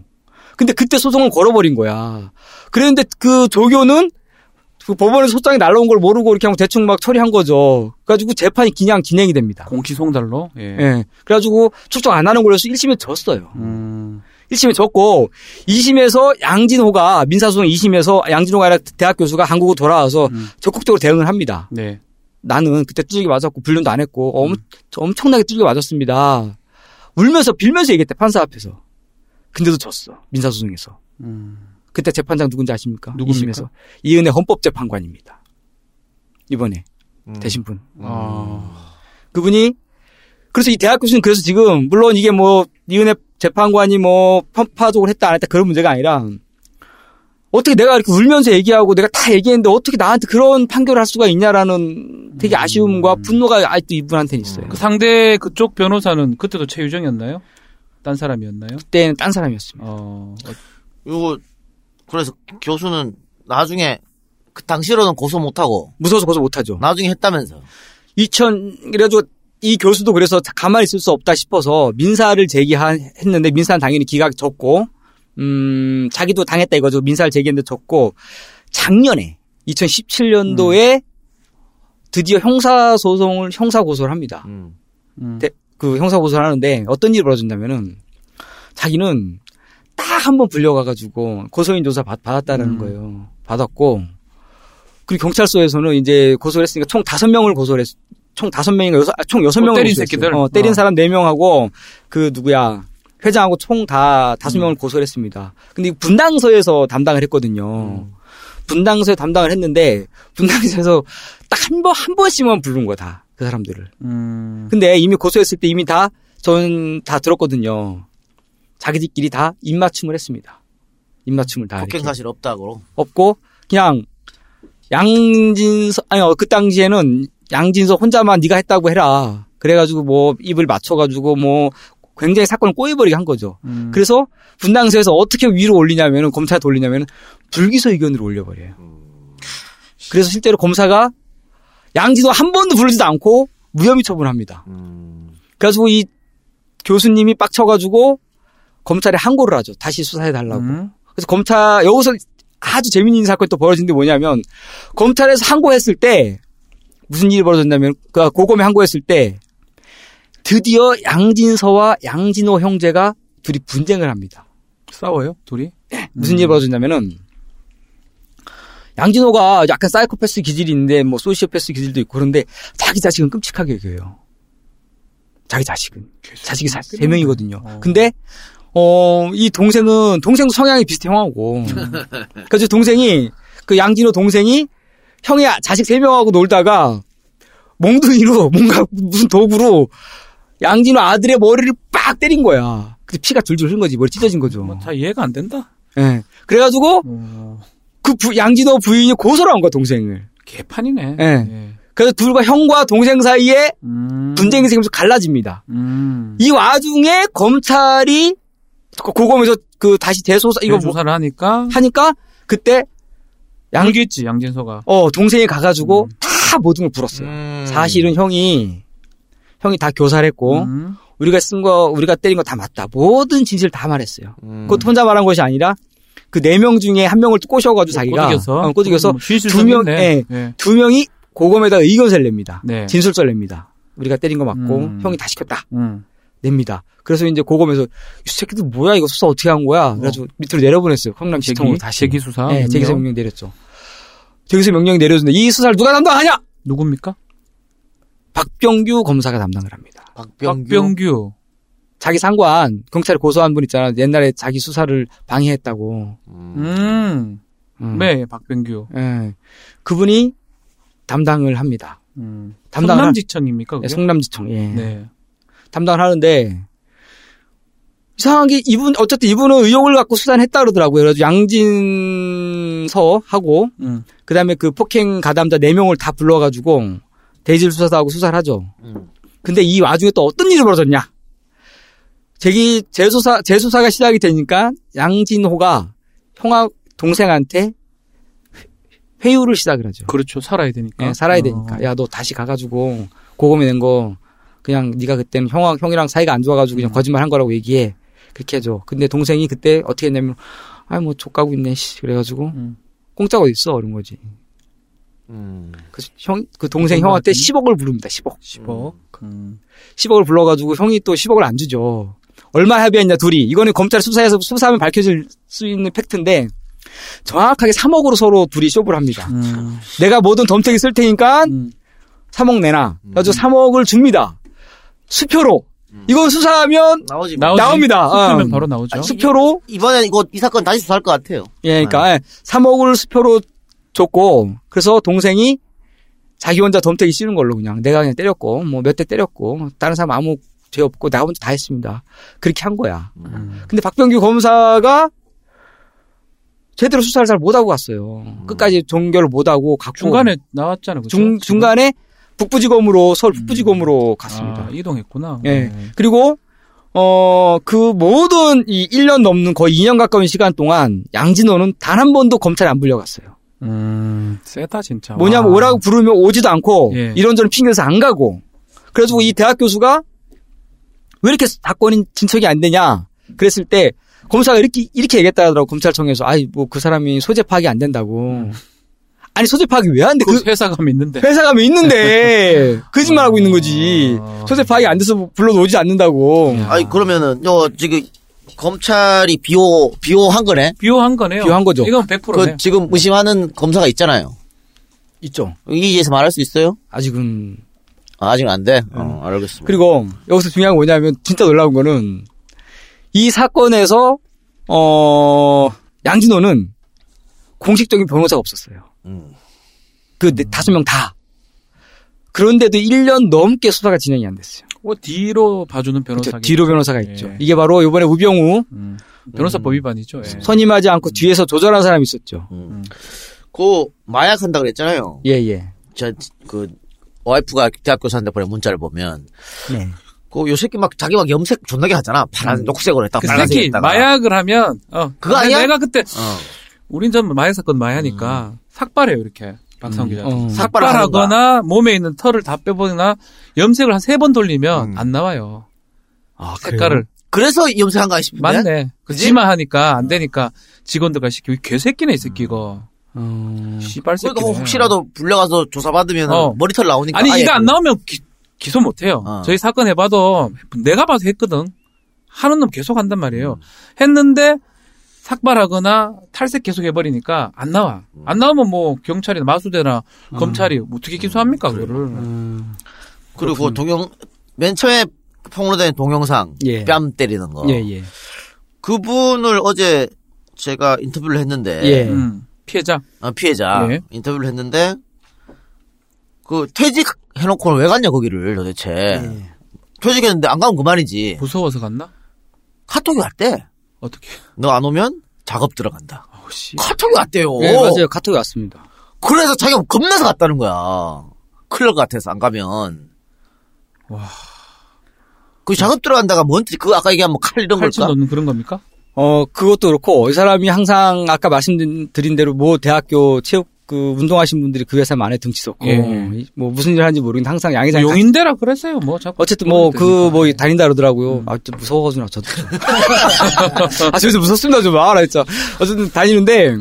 근데 그때 소송을 걸어버린 거야. 그랬는데 그 조교는 그 법원에서 소장이 날라온 걸 모르고 이렇게 하고 대충 막 처리한 거죠. 그래가지고 재판이 그냥 진행이 됩니다. 공시송달로. 예. 예. 그래가지고 축적 안 하는 걸로 해서 1심에 졌어요. 음. 1심에 졌고 2심에서 양진호가 민사소송 2심에서 양진호가 아니라 대학 교수가 한국으로 돌아와서 음. 적극적으로 대응을 합니다. 네. 나는 그때 뚜둑이 맞았고 불륜도 안 했고 엄, 엄청나게 뚜둑이 맞았습니다. 울면서 빌면서 얘기했대 판사 앞에서. 근데도 졌어 민사소송에서. 음. 그때 재판장 누군지 아십니까? 누굽니까? 2심에서 이은혜 헌법재판관입니다. 이번에 음. 되신 분. 아. 그분이 그래서 이 대학 교수는 그래서 지금 물론 이게 뭐 이은혜 재판관이 뭐 편파적으로 했다 안 했다 그런 문제가 아니라 어떻게 내가 이렇게 울면서 얘기하고 내가 다 얘기했는데 어떻게 나한테 그런 판결을 할 수가 있냐라는 되게 아쉬움과 분노가 아직도 이분한테는 있어요. 그 상대 그쪽 변호사는 그때도 최유정이었나요? 딴 사람이었나요? 그때는 딴 사람이었습니다. 어. 어, 요거 그래서 교수는 나중에 그 당시로는 고소 못하고 무서워서 고소 못하죠. 나중에 했다면서. 2000 그래가지고 이 교수도 그래서 가만히 있을 수 없다 싶어서 민사를 제기했는데 민사는 당연히 기각이 졌고 음 자기도 당했다 이거죠 민사를 제기했는데 졌고 작년에 2017년도에 드디어 형사 소송을 형사 고소를 합니다. 음. 음. 네. 그 형사 고소를 하는데 어떤 일이 벌어진다면은 자기는 딱 한 번 불려가가지고 고소인 조사 받, 받았다라는 음. 거예요. 받았고 그리고 경찰서에서는 이제 고소를 했으니까 총 다섯 명을 고소를 했. 총 다섯 명인가 여섯 아, 총 여섯 어, 명을 때린. 새끼들? 어, 때린 어. 사람 네 명하고 그 누구야 회장하고 총 다 다섯 명을 고소를 했습니다. 근데 분당서에서 담당을 했거든요. 분당서에 담당을 했는데 분당서에서 딱 한 번한 번씩만 부른 거야 다그 사람들을. 음. 근데 이미 고소했을 때 이미 다전다 들었거든요. 자기들끼리 다 입맞춤을 했습니다. 입맞춤을 다 폭행. 사실 없다고. 없고 그냥 양진서 아니 어, 그 당시에는 양진서 혼자만 네가 했다고 해라. 그래가지고 뭐 입을 맞춰가지고 뭐 굉장히 사건을 꼬여버리게 한 거죠. 음. 그래서 분당서에서 어떻게 위로 올리냐면은 검찰한테 올리냐면은 불기소 의견으로 올려버려요. 그래서 실제로 검사가 양진호 한 번도 부르지도 않고 무혐의 처분합니다. 그래가지고 이 교수님이 빡쳐가지고 검찰에 항고를 하죠. 다시 수사해 달라고. 음. 그래서 검찰 여기서 아주 재밌는 사건이 또 벌어진 게 뭐냐면 검찰에서 항고했을 때 무슨 일이 벌어졌냐면 그 고검에 항고했을 때 드디어 양진서와 양진호 형제가 둘이 분쟁을 합니다. 싸워요 둘이? 무슨 음. 일이 벌어졌냐면은 양진호가 약간 사이코패스 기질이 있는데 뭐 소시오패스 기질도 있고 그런데 자기 자식은 끔찍하게 여겨요. 자기 자식은 자식이 사- 세 명이거든요. 어. 근데 어 이 동생은 동생도 성향이 비슷해 형하고 그래서 동생이 그 양진호 동생이 형이 자식 세 명하고 놀다가 몽둥이로 뭔가 무슨 도구로 양진호 아들의 머리를 빡 때린 거야. 그 피가 줄줄 흐른 거지 머리 찢어진 거죠. 뭐 다 이해가 안 된다. 예. 그래가지고 어, 그 부- 양진호 부인이 고소를 한 거야 동생을. 개판이네. 예. 예. 그래서 둘과 형과 동생 사이에 음. 분쟁이 생기면서 갈라집니다. 음. 이 와중에 검찰이 고- 고검에서 그 다시 재소사 이거 뭐 조사를 하니까 하니까 그때 양 알겠지 양진서가. 어 동생이 가가지고 음. 다 모든 걸 불었어요. 음. 사실은 형이 형이 다 교사를 했고 음. 우리가 쓴 거 우리가 때린 거 다 맞다. 모든 진실을 다 말했어요. 음. 그것도 혼자 말한 것이 아니라 그 네 명 중에 한 명을 꼬셔가지고 자기가 꼬드겨서 어, 꼬드겨서 뭐 실실 두 명. 예, 예. 두 명이 고검에다 의견서를 냅니다. 네. 진술서를 냅니다. 우리가 때린 거 맞고 음. 형이 다 시켰다. 음. 냅니다. 그래서 이제 고검에서 이 새끼들 뭐야 이거 수사 어떻게 한 거야? 그래가지고 밑으로 내려보냈어요. 성남시청으로 제기 다시. 제기 수사. 네, 제기서 명령. 명령 내렸죠. 제기서 명령이 내려졌는데 이 수사를 누가 담당하냐? 누굽니까? 박병규 검사가 담당을 합니다. 박병규. 박병규. 자기 상관 경찰에 고소한 분 있잖아. 옛날에 자기 수사를 방해했다고. 음. 음. 네, 박병규. 예. 그분이 담당을 합니다. 음. 담당을 성남지청입니까? 네, 그게? 성남지청. 예. 네. 담당을 하는데 이상하게 이분 어쨌든 이분은 의혹을 갖고 수사했다 그러더라고요. 그래서 양진 서하고 음. 그다음에 그 폭행 가담자 네 명을 다 불러가지고 대질 수사도 하고 수사를 하죠. 음. 근데 이 와중에 또 어떤 일이 벌어졌냐? 제기 재수사 재수사가 시작이 되니까 양진호가 형아 동생한테 회유를 시작을 하죠. 그렇죠. 살아야 되니까. 예, 살아야 어. 되니까. 야, 너 다시 가가지고 고검에 낸거 그냥 네가 그때는 형아 형이랑 사이가 안 좋아가지고 그냥 음. 거짓말 한 거라고 얘기해. 그렇게 해줘. 근데 동생이 그때 어떻게 했냐면, 아뭐 족가고 있네. 씨. 그래가지고 음. 공짜가 어디 있어 이런 거지. 음. 그형그 동생 형한테 10억을 부릅니다. 10억. 10억. 음. 10억을 불러가지고 형이 또 10억을 안 주죠. 얼마 합의했냐 둘이. 이거는 검찰 수사에서 수사하면 밝혀질 수 있는 팩트인데 정확하게 3억으로 서로 둘이 쇼부를 합니다. 음. 내가 뭐든 덤태기 쓸 테니까 음. 3억 내놔. 그래가지고 3억을 줍니다. 수표로. 이건 수사하면 나오지. 나오지. 나옵니다. 수표면 어. 바로 나오죠. 수표로 이번에 이거 이 사건 다시 수사할 것 같아요. 예, 그러니까 3억을 수표로 줬고 그래서 동생이 자기 혼자 덤태기 씌는 걸로 그냥 내가 그냥 때렸고 뭐 몇 대 때렸고 다른 사람 아무 죄 없고 나 혼자 다 했습니다. 그렇게 한 거야. 음. 근데 박병규 검사가 제대로 수사를 잘 못하고 갔어요. 끝까지 종결을 못하고 갔고 중간에 나왔잖아요. 그죠? 중, 중간에 북부지검으로 서울 북부지검으로 갔습니다. 아, 이동했구나. 예. 네. 그리고 어, 그 모든 이 1년 넘는 거의 2년 가까운 시간 동안 양진호는 단 한 번도 검찰에 안 불려갔어요. 음, 세다 진짜. 뭐냐면 와. 오라고 부르면 오지도 않고 예. 이런저런 핑계에서 안 가고 그래가지고 이 대학 교수가 왜 이렇게 사건이 진척이 안 되냐 그랬을 때 검사가 이렇게 이렇게 얘기했다 하더라고 검찰청에서 아이 뭐 그 사람이 소재 파악이 안 된다고 아니 소재 파악이 왜 안 돼? 그그 회사감 있는데. 회사 가면 있는데 거짓말 하고 있는 거지 아. 소재 파악이 안 돼서 불러도 오지 않는다고 야. 아니 그러면은 요 지금 검찰이 비호 비호한 거네. 비호한 거네요. 비호한 거죠. 이건 100%네. 그 지금 의심하는 검사가 있잖아요. 있죠 이제서 말할 수 있어요? 아직은 아, 아직 안 돼. 어, 알겠습니다. 그리고 여기서 중요한 건 뭐냐면 진짜 놀라운 거는 이 사건에서 어 양진호는 공식적인 변호사가 없었어요. 음. 그 네- 다섯 명 다. 그런데도 1년 넘게 수사가 진행이 안 됐어요. 뭐 뒤로 봐주는 변호사. 그렇죠. 뒤로 변호사가 예. 있죠. 이게 바로 이번에 우병우 음. 변호사법 위반이죠. 예. 선임하지 않고 뒤에서 조절한 사람이 있었죠. 음. 그 마약 한다 그랬잖아요. 예, 예. 저그 와이프가 대학교 사는데 보내 문자를 보면 네. 그요 새끼 막 자기 막 염색 존나게 하잖아. 파란 녹색으로 했다가 그 새끼 했다가. 마약을 하면 어 그거 아니야? 내가 그때 어. 우린 전 마약 사건 많이 하니까 삭발해요 이렇게 박상 음. 기자. 어. 삭발하거나 몸에 있는 털을 다 빼버리나 염색을 한 세 번 돌리면 음. 안 나와요. 아, 색깔을 그래서 염색한가 싶은데. 맞네. 그지? 지마 하니까 안 되니까 직원들과 시키고 이 개새끼네 이 새끼 이거. 어... 씨발 새끼. 그러니까 혹시라도 불려가서 조사받으면 어. 머리털 나오니까. 아니 이거 안 그- 나오면 기, 기소 못 해요. 어. 저희 사건 해봐도 내가 봐도 했거든. 하는 놈 계속 한단 음. 말이에요. 했는데 삭발하거나 탈색 계속 해버리니까 안 나와. 음. 안 나오면 뭐 경찰이나 마수대나 검찰이 어떻게 기소합니까 그거를. 음... 그리고 동영 맨 처음에 폭로된 동영상 예. 뺨 때리는 거. 예, 예. 그분을 어제 제가 인터뷰를 했는데 예. 음, 피해자. 어, 피해자 예. 인터뷰를 했는데 그 퇴직 해놓고는 왜 갔냐 거기를 도대체 예. 퇴직했는데 안 가면 그만이지 무서워서 갔나? 카톡이 왔대 어떻게? 너 안 오면 작업 들어간다 씨. 카톡이 왔대요 네, 맞아요. 카톡이 왔습니다. 그래서 자기가 겁나서 갔다는 거야 것 같아서 안 가면 와. 그 작업 들어간다가 뭔 뜻이 그 아까 얘기한 뭐칼 이런 걸까 넣는 그런 겁니까? 어, 그것도 그렇고, 이 사람이 항상 아까 말씀드린 대로 모 대학교 체육 그 운동하신 분들이 그 회사 안에 등치 섰고, 예. 이- 뭐 무슨 일 하는지 모르겠는데 항상 양회장 용인대라 그랬어요. 뭐 자꾸. 어쨌든 뭐그 뭐 다닌다 그러더라고요. 음. 아, 좀 무서워가지고 저도. 좀. 아, 저도 무섭습니다 좀. 아, 나 진짜. 어쨌든 다니는데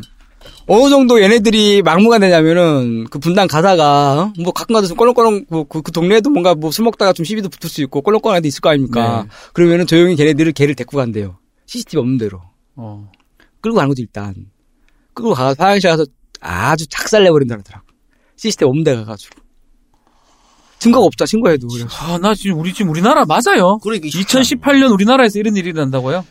어느 정도 얘네들이 막무가 되냐면은 그 분당 가다가 어? 뭐 가끔 가서 껄렁껄렁 뭐그 그 동네에도 뭔가 뭐 술 먹다가 좀 시비도 붙을 수 있고 껄렁껄렁한 애도 있을 거 아닙니까? 네. 그러면은 조용히 걔네들을 걔를 데리고 간대요. CCTV 없는 대로. 어. 끌고 가는 거죠 일단. 끌고 가서 화장실 가서 아주 작살 내버린다 그러더라고. CCTV 없는 데 가가지고. 증거가 없다 신고해도 그래서. 아, 나 지금 우리 지금 우리나라 맞아요. 그러니까 2018년 우리나라에서 이런 일이 일어난다고요?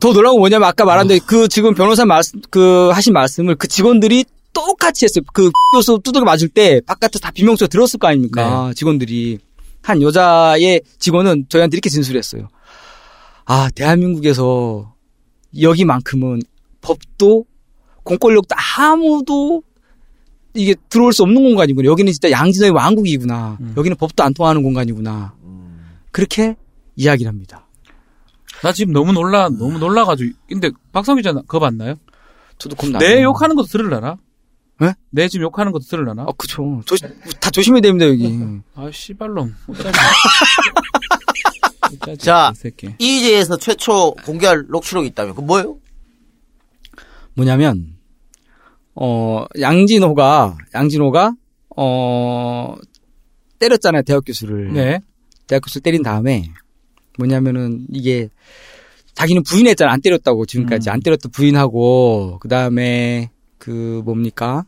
더 놀라운 건 뭐냐면 아까 말한 대로 그 지금 변호사 말씀 그 하신 말씀을 그 직원들이 똑같이 했어요. 그 교수 두들겨 맞을 때 바깥에서 다 비명소리 들었을 거 아닙니까? 직원들이 한 여자의 직원은 저희한테 이렇게 진술했어요. 아 대한민국에서 여기만큼은 법도 공권력도 아무도 이게 들어올 수 없는 공간이구나. 여기는 진짜 양진호의 왕국이구나. 음. 여기는 법도 안 통하는 공간이구나. 그렇게 이야기를 합니다. 나 지금 너무 놀라, 너무 놀라가지고. 근데 박성 기자 그거 봤나요? 저도 겁나. 내 욕하는 것도 들으려나? 네? 내 지금 욕하는 것도 들으려나? 아, 그쵸. 조심, 다 조심해야 됩니다, 여기. 아, 씨발놈. 자. 이제에서 최초 공개할 녹취록이 있다면 그 뭐예요? 뭐냐면, 어, 양진호가, 양진호가, 어, 때렸잖아요, 대학 교수를. 네. 대학 교수를 때린 다음에, 뭐냐면은, 이게, 자기는 부인했잖아, 안 때렸다고, 지금까지. 음. 안 때렸다 부인하고, 그 다음에, 그, 뭡니까?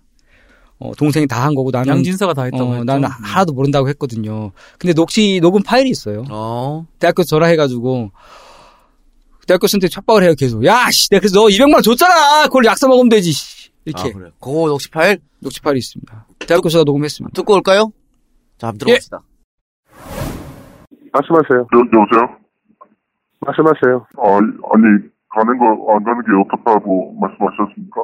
어, 동생이 다 한 거고, 나는. 양진서가 다 했다고 어. 나는 하나도 모른다고 했거든요. 근데 녹취, 녹음 파일이 있어요. 어. 대학교 전화해가지고 대학교 선생한테 촉박을 해요 계속 야 씨 내가 그래서 너 200만 원 줬잖아 그걸 약속 먹으면 되지 씨. 이렇게 아, 그래. 그거 녹취 파일 녹취 파일이 있습니다 대학 교 수가 녹음했습니다 듣고 올까요? 자, 한번 들어봅시다. 말씀하세요. 여, 여보세요? 말씀하세요. 아, 아니, 가는 거, 안 가는 게 어떻다고 말씀하셨습니까?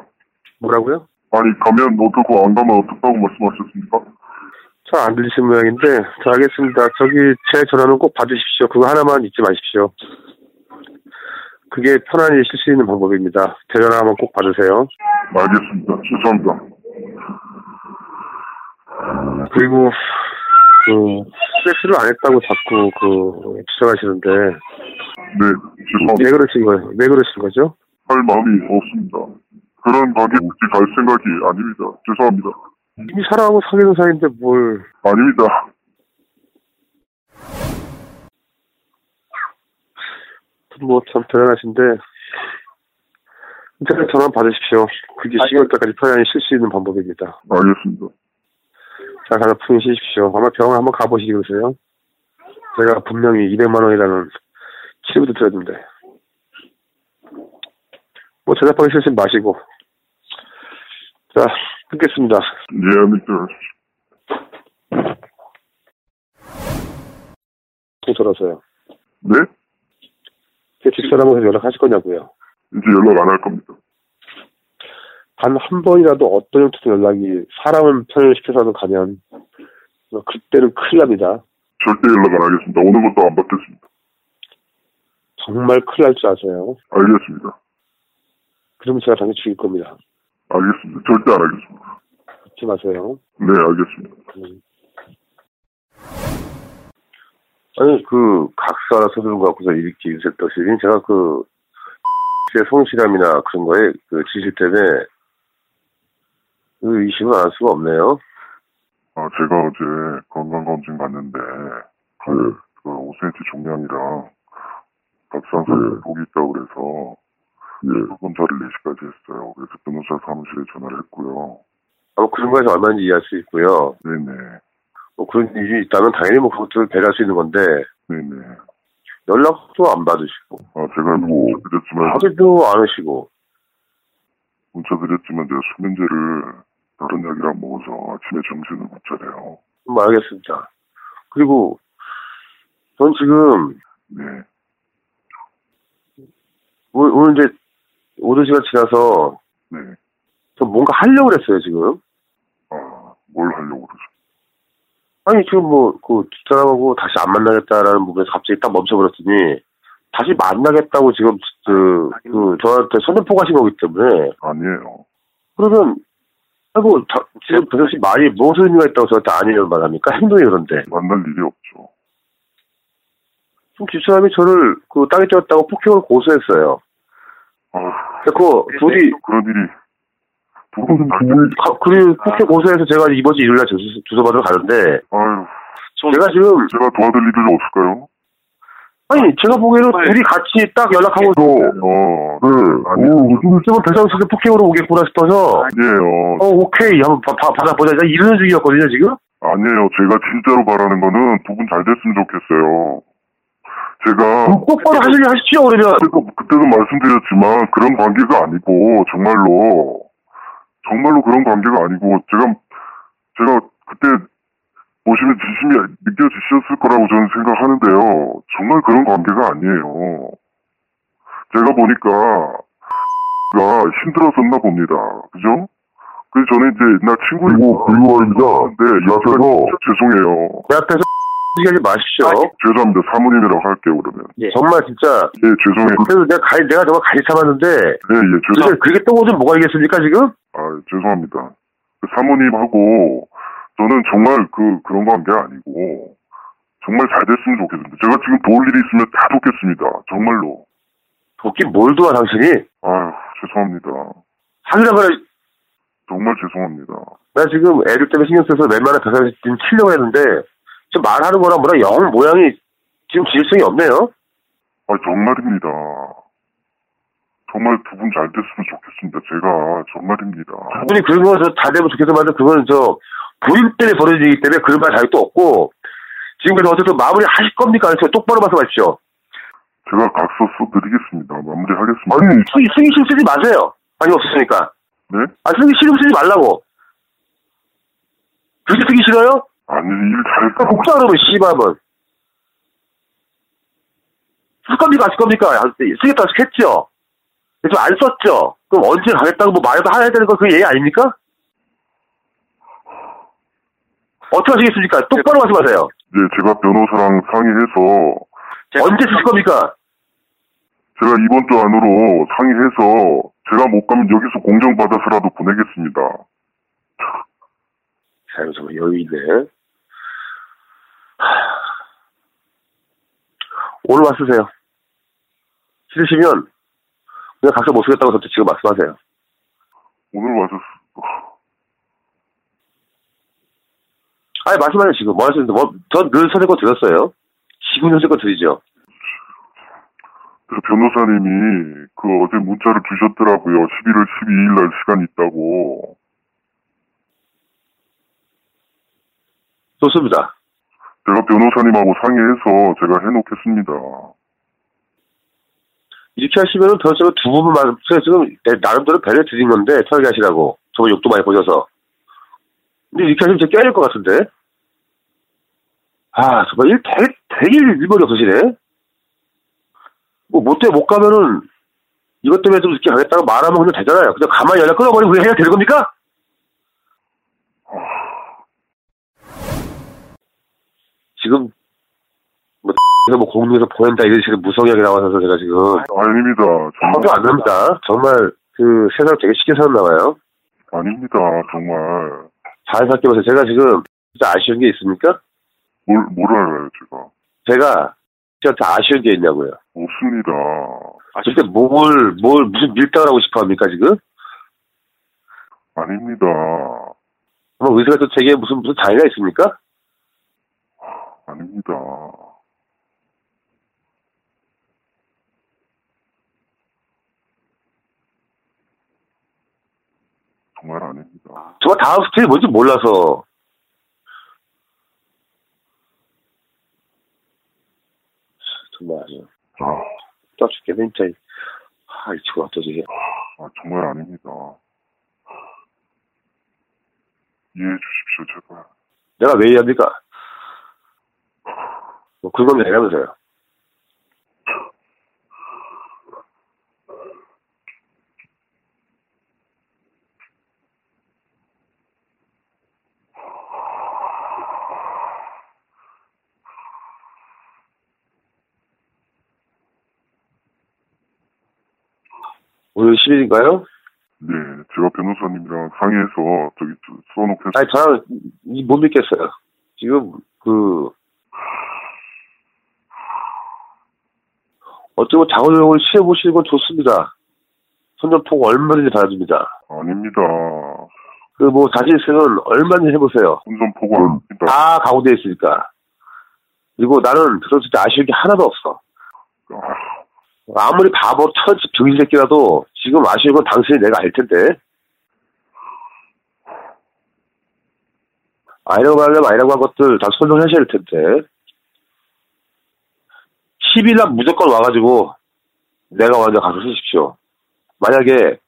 뭐라고요? 아니, 가면 어떻고, 안 가면 어떻다고 말씀하셨습니까? 잘 안 들리신 모양인데, 자, 알겠습니다. 저기 제 전화는 꼭 받으십시오. 그거 하나만 잊지 마십시오. 그게 편안히 쉴 수 있는 방법입니다. 제 전화만 꼭 받으세요. 알겠습니다. 죄송합니다. 그리고 그 섹스를 안 했다고 자꾸 그 주장하시는데 네, 죄송합니다. 왜 그러신 거예요? 왜 그러신 거죠? 할 마음이 없습니다. 그런 가게 혹시 갈 생각이 아닙니다. 죄송합니다. 이미 사랑하고 사귀는 사이인데 뭘 아닙니다. 뭐 참 대단하신데 인터넷 전화 받으십시오. 그게 10월 달까지 편안히 쉴 수 있는 방법입니다. 알겠습니다. 자, 가서 푹 쉬십시오. 아마 병원 한번 가보시기 그러세요. 제가 분명히 200만 원이라는 치료도 드렸는데 뭐 대답하기 싫으면 마시고. 자, 끊겠습니다. 예, 미스터. 통솔어서요. 네? 제 집사람한테 연락하실 거냐고요. 이제 연락 안 할 겁니다. 단 한 번이라도 어떤 형태로 연락이 사람을 편연시켜서라도 가면 어, 그때는 큰일 납니다. 절대 연락 안 하겠습니다. 오늘 것도 안 받겠습니다. 정말 큰일 날 줄 아세요. 알겠습니다. 그러면 제가 당연히 죽일 겁니다. 알겠습니다. 절대 안 하겠습니다. 잊지 마세요. 네, 알겠습니다. 음. 아니 그 각사 소설 갖고서 이렇게 유색떠시니 제가 그 제 성실함이나 그런 거에 그 지실 때문에 그 의심을 안 할 수가 없네요. 아, 제가 어제 건강검진 갔는데, 그, 그 5cm 종양이랑 박상선 독이 있다고 그래서, 예. 검사를 4시까지 했어요. 그래서 변호사 사무실에 전화를 했고요. 아마 그런 거에서 얼마인지 이해할 수 있고요. 네네. 뭐 그런 일이 있다면 당연히 뭐 그것들을 배려할 수 있는 건데 네네. 연락도 안 받으시고 아, 제가 뭐, 드렸지만, 하지도 않으시고 문자 드렸지만 제가 수면제를 다른 약이랑 먹어서 아침에 정신을 못 차려요. 뭐 알겠습니다. 그리고 전 지금 네. 오늘, 오늘 이제 오전 시간 지나서 네. 좀 뭔가 하려고 그랬어요 지금. 아, 뭘 하려고 그러죠? 아니 지금 뭐그 뒷사람하고 다시 안 만나겠다라는 부분에서 갑자기 딱 멈춰버렸더니 다시 만나겠다고 지금 그, 그 저한테 선전포 가 신 거기 때문에 아니에요. 그러면 아이고 다- 지금 도대체 말이 무슨 의미가 있다고 저한테 아니라는 말 합니까? 행동이 그런데 만날 일이 없죠. 지금 뒷사람이 저를 그 땅에 떼었다고 폭행을 고소했어요. 아, 그 둘이 그런 일이 두 분, 가- 그리고 폭행 고소해서 제가 이번 주 일요일날 주소, 주소 받으러 가는데 아유, 제가 지금 제가 도와드릴 일이 없을까요? 아니 제가 보기에는 둘이 같이 딱 연락하고 어, 네. 오, 지금 배상수도 폭행으로 오겠구나 싶어서 아니에요. 어 오케이 한번 바- 바- 받아보자 나 이러는 중이었거든요 지금 아니에요. 제가 진짜로 바라는 거는 두 분 잘 됐으면 좋겠어요. 제가 똑바로 하시긴 하십시오 그러면 그때도, 그때도 말씀드렸지만 그런 관계가 아니고 정말로 정말로 그런 관계가 아니고 제가 제가 그때 보시면 진심이 느껴지셨을 거라고 저는 생각하는데요. 정말 그런 관계가 아니에요. 제가 보니까 가 힘들었었나 봅니다. 그죠? 그래서 저는 이제 옛날 친구이고 그리고 말입니다. 네, 제가 진짜 죄송해요. 내 앞에서 얘기하지 마십시오 죄송합니다. 사모님이라고 할게요 그러면. 정말 진짜 예, 죄송해요. 그래도 내가 가 내가 정말 가지 참았는데 예, 예, 그게 죄송. 그게 또 오면 뭐가 이겠습니까 지금 아, 죄송합니다. 그 사모님하고 저는 정말 그 그런 관계 아니고 정말 잘 됐으면 좋겠습니다. 제가 지금 도울 일이 있으면 다 돕겠습니다. 정말로. 돕긴 뭘 도와 당신이 아유, 죄송합니다. 하기나 말해 정말 죄송합니다. 나 지금 애들 때문에 신경 써서 웬만한 지금 치려고 했는데 지금 말하는 거랑 뭐랑 영 모양이 지금 지질성이 없네요 아, 정말입니다. 정말 두 분 잘 됐으면 좋겠습니다. 제가 정말입니다. 분이 그런 거다 되면 좋겠지만 그건 저 부인 때문에 벌어지기 때문에 그런 말 자격도 없고 지금까지 어쨌든 마무리 하실 겁니까? 안 하실 똑바로 말씀하십시오. 제가 각서 써드리겠습니다. 마무리 하겠습니다. 아니 쓰기, 쓰기 싫으면 쓰지 마세요. 아니 없으니까. 네? 아 쓰기 싫으면 쓰지 말라고. 그렇게 쓰기 싫어요? 아니, 일 잘했다. 복사 그러면 씨발은. 쓸 겁니까? 안 쓸 겁니까? 안 쓰- 쓰겠다고 했죠. 그래서 안 썼죠. 그럼 언제 가겠다고 뭐 말해도 해야 되는 거 그게 예의 아닙니까? 어떻게 하시겠습니까? 똑바로 말씀하세요. 네, 제가 변호사랑 상의해서 언제 쓰실 겁니까? 제가 이번 주 안으로 상의해서 제가 못 가면 여기서 공정받아서라도 보내겠습니다. 자, 여유 있네. 하... 오늘 왔으세요. 싫으시면 그냥 각자 못 쓰겠다고 저한테 지금 말씀하세요. 오늘 와서 아니 말씀하세요 지금 뭐 하시는데 뭐전늘 선생거 드렸어요. 지금 선생거 드리죠. 그 변호사님이 그 어제 문자를 주셨더라고요. 11월 12일 날 시간 있다고. 좋습니다. 제가 변호사님하고 상의해서 제가 해놓겠습니다. 이렇게 하시면은 변호사가 두 분만, 제가 지금 내 나름대로 배려 드린 건데, 편하게 하시라고. 저번 욕도 많이 보셔서. 근데 이렇게 하시면 제가 깨질 것 같은데? 아, 정말 일, 되게, 되게 일머리 없으시네? 뭐, 못돼 못 가면은, 이것 때문에 좀 늦게 가겠다고 말하면 그냥 되잖아요. 그냥 가만히 연락 끊어버리고 그냥 해야 되는 겁니까? 지금, 뭐, 뭐 공중에서 보낸다 이런 식의 무성하게 나와서 제가 지금. 아닙니다. 화도 안 납니다. 정말, 그, 세상 되게 쉽게 사나 봐요. 아닙니다. 정말. 잘 살펴보세요. 제가 지금, 진짜 아쉬운 게 있습니까? 뭘, 뭘 알아요, 제가? 제가, 저한테 아쉬운 게 있냐고요. 없습니다. 아, 진짜 뭘, 뭘, 무슨 밀당을 하고 싶어 합니까, 지금? 아닙니다. 뭐, 의사가 또 제게 무슨, 무슨 장애가 있습니까? 아닙니다. 정말 아닙니다. 정말 다음 스테이 뭔지 몰라서. 정말 아주. 또 죽겠네, 진짜. 아, 이 친구가 또 이게. 아, 정말 아닙니다. 이해해 주십시오, 제발. 내가 왜 이해합니까? 뭐, 굴건 얘기하면서요. 오늘 10일인가요? 네, 제가 변호사님이랑 상의해서 저기 저- 써놓고 했 아니, 저는 이- 못 믿겠어요. 지금, 그, 어쩌면 자원용을 취해보시는 건 좋습니다. 손전통 얼마든지 받아줍니다. 아닙니다. 그, 뭐, 자신 있으면 얼마든지 해보세요. 운전포고 아닙니다. 다 가운데 있으니까. 그리고 나는 그런 진짜 아쉬운 게 하나도 없어. 아무리 바보 천지 병신 새끼라도 지금 아쉬운 건 당신이 내가 알 텐데. 아니라고 하려면 아니라고 한 것들 다 설명하셔야 할 텐데. 10일 날 무조건 와가지고 내가 먼저 가서 쓰십시오. 만약에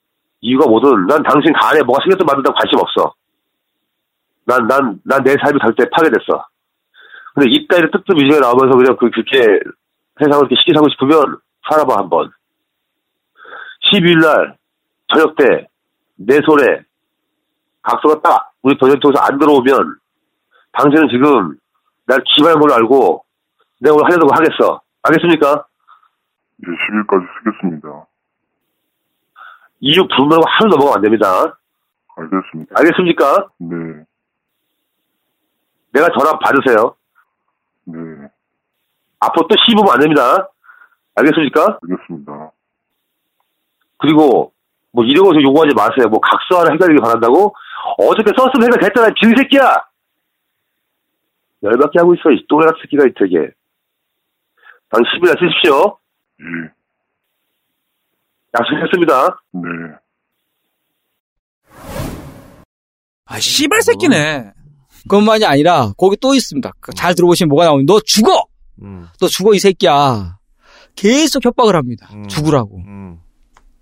이유가 뭐든 난 당신 간에 뭐가 생겼든 말든 관심 없어. 난, 난, 난 내 삶이 갈때 파괴됐어. 근데 이따위로 뜨뜻 미지가 나오면서 그냥 그, 그렇게 세상을 이렇게 쉽게 살고 싶으면 살아봐, 한 번. 12일날, 저녁 때, 내 손에, 각서가 딱, 우리 변전통에서 안 들어오면, 당신은 지금, 날 기발한 걸로 알고, 내가 오늘 하려는 거 하겠어. 알겠습니까? 예, 10일까지 쓰겠습니다. 이유 부르면 하루 넘어가면 안 됩니다. 알겠습니다. 알겠습니까? 네, 내가 전화 받으세요. 네, 앞으로 또 씹으면 안 됩니다. 알겠습니까? 알겠습니다. 그리고 뭐 이런 거 요구하지 마세요. 뭐 각서 하나 해결하길 바란다고? 어저께 썼으면 해결됐잖아. 진 새끼야! 열받게 하고 있어. 이 또래 새끼가 이 되게. 당 10일날 쓰십시오. 예, 약속했습니다. 네. 아, 씨발 새끼네. 그것만이 아니라 거기 또 있습니다. 그잘 들어보시면 뭐가 나오면 너 죽어. 음. 너 죽어 이 새끼야. 계속 협박을 합니다. 죽으라고. 음.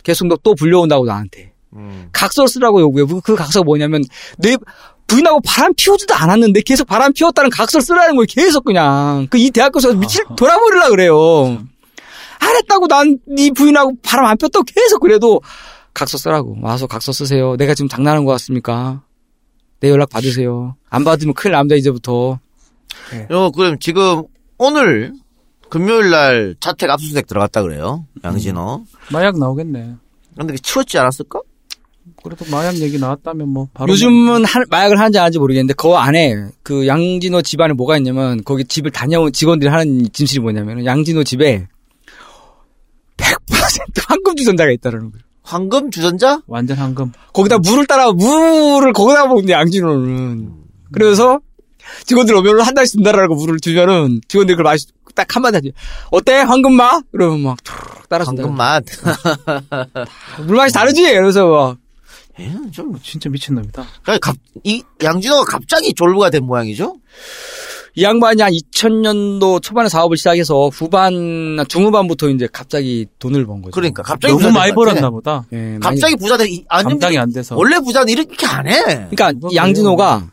계속 너 또 불려온다고 나한테. 음. 각서 쓰라고 요구해. 그- 그 각서가 뭐냐면 내 부인하고 바람 피우지도 않았는데 계속 바람 피웠다는 각서를 쓰라는 거예요. 계속 그냥. 그 이 대학교에서 미칠 돌아버리려 그래요. 안 했다고 난 네 부인하고 바람 안 폈다고 계속 그래도 각서 쓰라고. 와서 각서 쓰세요. 내가 지금 장난하는 것 같습니까? 내 연락 받으세요. 안 받으면 큰일 납니다, 이제부터. 어, 그럼 지금 오늘 금요일 날 자택 압수수색 들어갔다 그래요. 양진호. 마약 나오겠네. 근데 그 치웠지 않았을까? 그래도 마약 얘기 나왔다면 뭐 바로 요즘은 할- 마약을 하는지 안 하는지 모르겠는데 그 안에 그 양진호 집안에 뭐가 있냐면 거기 집을 다녀온 직원들이 하는 진실이 뭐냐면 양진호 집에 100% 황금 주전자가 있다는 거예요. 황금 주전자? 완전 황금. 거기다 물을 따라 물을 거기다 먹는데 양진호는 그래서 직원들 오면 한 달씩 준다라고 물을 주면은 직원들 그걸 마시 딱 한마디 하지 어때 황금 맛? 그러면 막툭 따라 준다. 황금 맛. 물 맛이 다르지? 그래서 막 예, 좀 진짜 미친놈이다. 그러니까 갑, 이 양진호가 갑자기 졸부가 된 모양이죠? 이 양반이 한 2000년도 초반에 사업을 시작해서 후반 중후반부터 이제 갑자기 돈을 번 거죠. 그러니까 갑자기 너무 부자 많이. 벌었나 보다. 예, 갑자기 부자 돼. 감당이 안 돼서. 원래 부자는 이렇게 안 해. 그러니까 양진호가